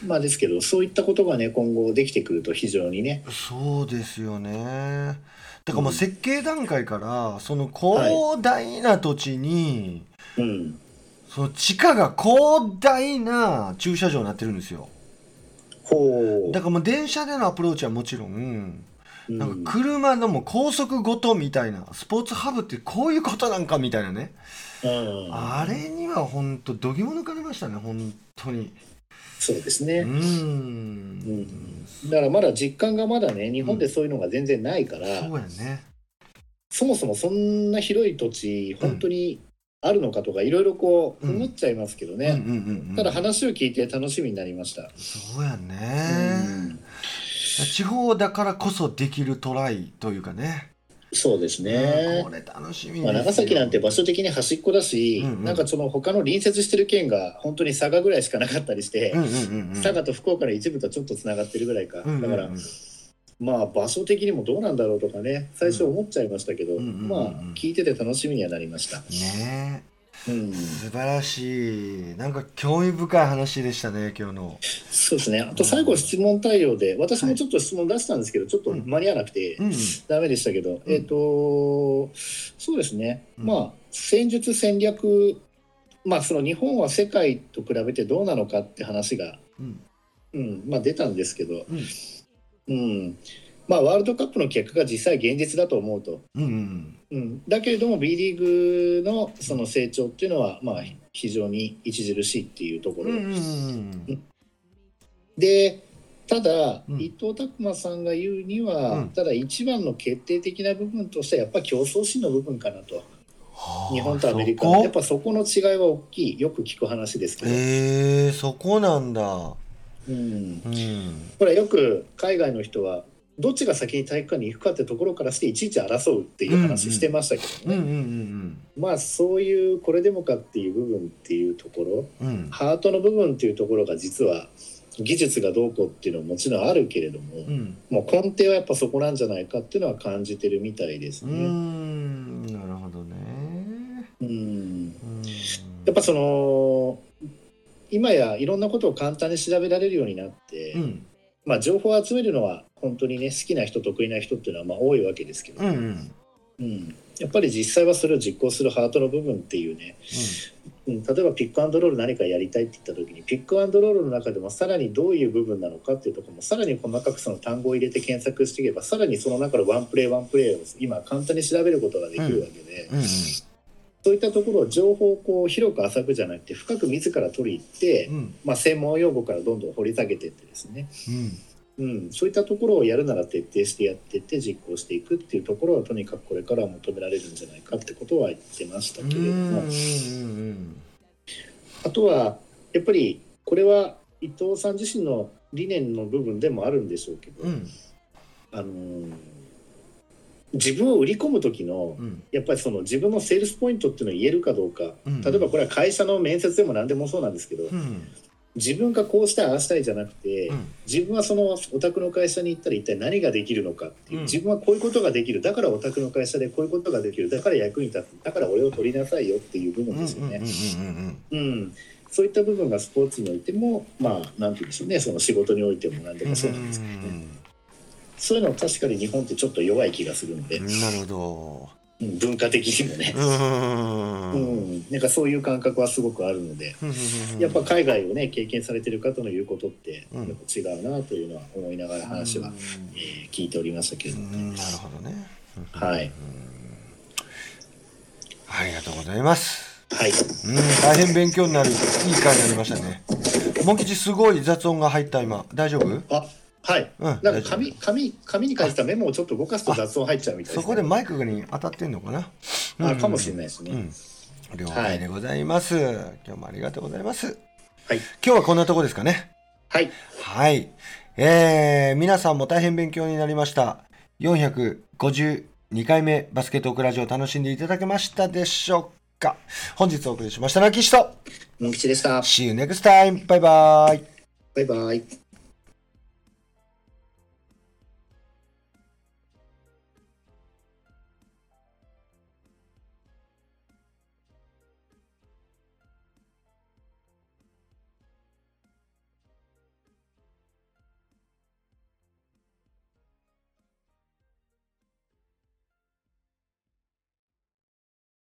まあですけどそういったことがね今後できてくると非常にね。そうですよね。だからもう設計段階からその広大な土地に、うん。その地下が広大な駐車場になってるんですよ。ほう。だからもう電車でのアプローチはもちろんうん。なんか車のもう高速ごとみたいなスポーツハブってこういうことなんかみたいなね。うん、あれには本当どぎも抜かれましたね本当に。そうですね。うーん。だからまだ実感がまだね日本でそういうのが全然ないから、そうやね。そもそもそんな広い土地本当にあるのかとかいろいろこううん。思っちゃいますけどね、うんうんうんうん。ただ話を聞いて楽しみになりました、そうやね。地方だからこそできるトライというかねそうですうんねこ、れ楽しみまあ、よ長崎なんて場所的に端っこだし、うんうん。なんかその他の隣接してる県が本当に佐賀ぐらいしかなかったりして、うんうんうんうん。佐賀と福岡の一部とちょっとつながってるぐらいか、うんうんうん。だからまあ場所的にもどうなんだろうとかね最初思っちゃいましたけど、うんうんうんうん。まあ聞いてて楽しみにはなりました、ねうん、え素晴らしい。なんか興味深い話でしたね今日の。そうですね。あと最後質問対応で私もちょっと質問出したんですけど、ちょっと間に合わなくて、うん。うんダメでしたけど、えっ、とそうですね、うん。まあ戦術戦略まあその日本は世界と比べてどうなのかって話が、うん。うん。まあ、出たんですけど、うん。うん。まあワールドカップの結果が実際現実だと思うと、うんうん。うん、だけれども B リーグのその成長っていうのはまあ非常に著しいっていうところ、うんでただ、うん。伊藤拓磨さんが言うには、うん。ただ一番の決定的な部分としてはやっぱ競争心の部分かなと。はあ日本とアメリカやっぱそこの違いは大きい。よく聞く話ですけど、へえそこなんだ。うん、うん。ほらよく海外の人はどっちが先に体育館に行くかってところからしていちいち争うっていう話してましたけどね、まあそういうこれでもかっていう部分っていうところうん。うんハートの部分っていうところが実は技術がどうこうっていうのはもちろんあるけれども、うん。もう根底はやっぱそこなんじゃないかっていうのは感じてるみたいですね。ん。なるほどね。うん。うん。やっぱその今やいろんなことを簡単に調べられるようになって、うんまあ、情報を集めるのは本当にね好きな人得意な人っていうのはまあ多いわけですけど、うんうん。うん。やっぱり実際はそれを実行するハートの部分っていうね、うん、例えばピックアンドロール何かやりたいって言った時にピックアンドロールの中でもさらにどういう部分なのかっていうところもさらに細かくその単語を入れて検索していけばさらにその中のワンプレーワンプレーを今簡単に調べることができるわけで、うんうんそういったところを情報をこう広く浅くじゃなくて深く自ら取り入って、うん。まあ、専門用語からどんどん掘り下げていってですね、うん。うん、そういったところをやるなら徹底してやっていって実行していくっていうところはとにかくこれからは求められるんじゃないかってことは言ってましたうんけれども、うん。あとはやっぱりこれは伊藤さん自身の理念の部分でもあるんでしょうけど、うん。あのー自分を売り込む時のうん。やっぱりその自分のセールスポイントっていうのを言えるかどうか、うん例えばこれは会社の面接でも何でもそうなんですけど、うん。自分がこうしたいああしたいじゃなくて、うん。自分はそのお宅の会社に行ったら一体何ができるのかっていう、うん。自分はこういうことができる。だからお宅の会社でこういうことができる。だから役に立つ。だから俺を取りなさいよっていう部分ですよね。うんそういった部分がスポーツにおいてもまあなんて言うんでしょうね。その仕事においても何でもそうなんですけどね、そういうの確かに日本ってちょっと弱い気がするので、うんなるほど。うん文化的にもね、ううん。んなんかそういう感覚はすごくあるので。やっぱ海外をね経験されてる方の言うことってうん。やっぱ違うなというのは思いながら話は、えー聞いておりましたけれども、うんなるほどね。はい。ありがとうございます。はい。うん。大変勉強になるいい回になりましたね。モン吉すごい雑音が入った今。大丈夫？あはい。うんなんか紙紙紙に書いてたメモをちょっと動かすと雑音入っちゃうみたいです、ね、そこでマイクに当たってんのかな？あかもしれないですね、うん。了解でございます、今日もありがとうございます。はい。今日はこんなとこですかね？はい。はい。えー、皆さんも大変勉強になりました。451 2回目バスケットオークラジオ楽しんでいただけましたでしょうか？本日お送りしましたのは岸と。モン吉でした。See you next time! バイバイ。バイバイ。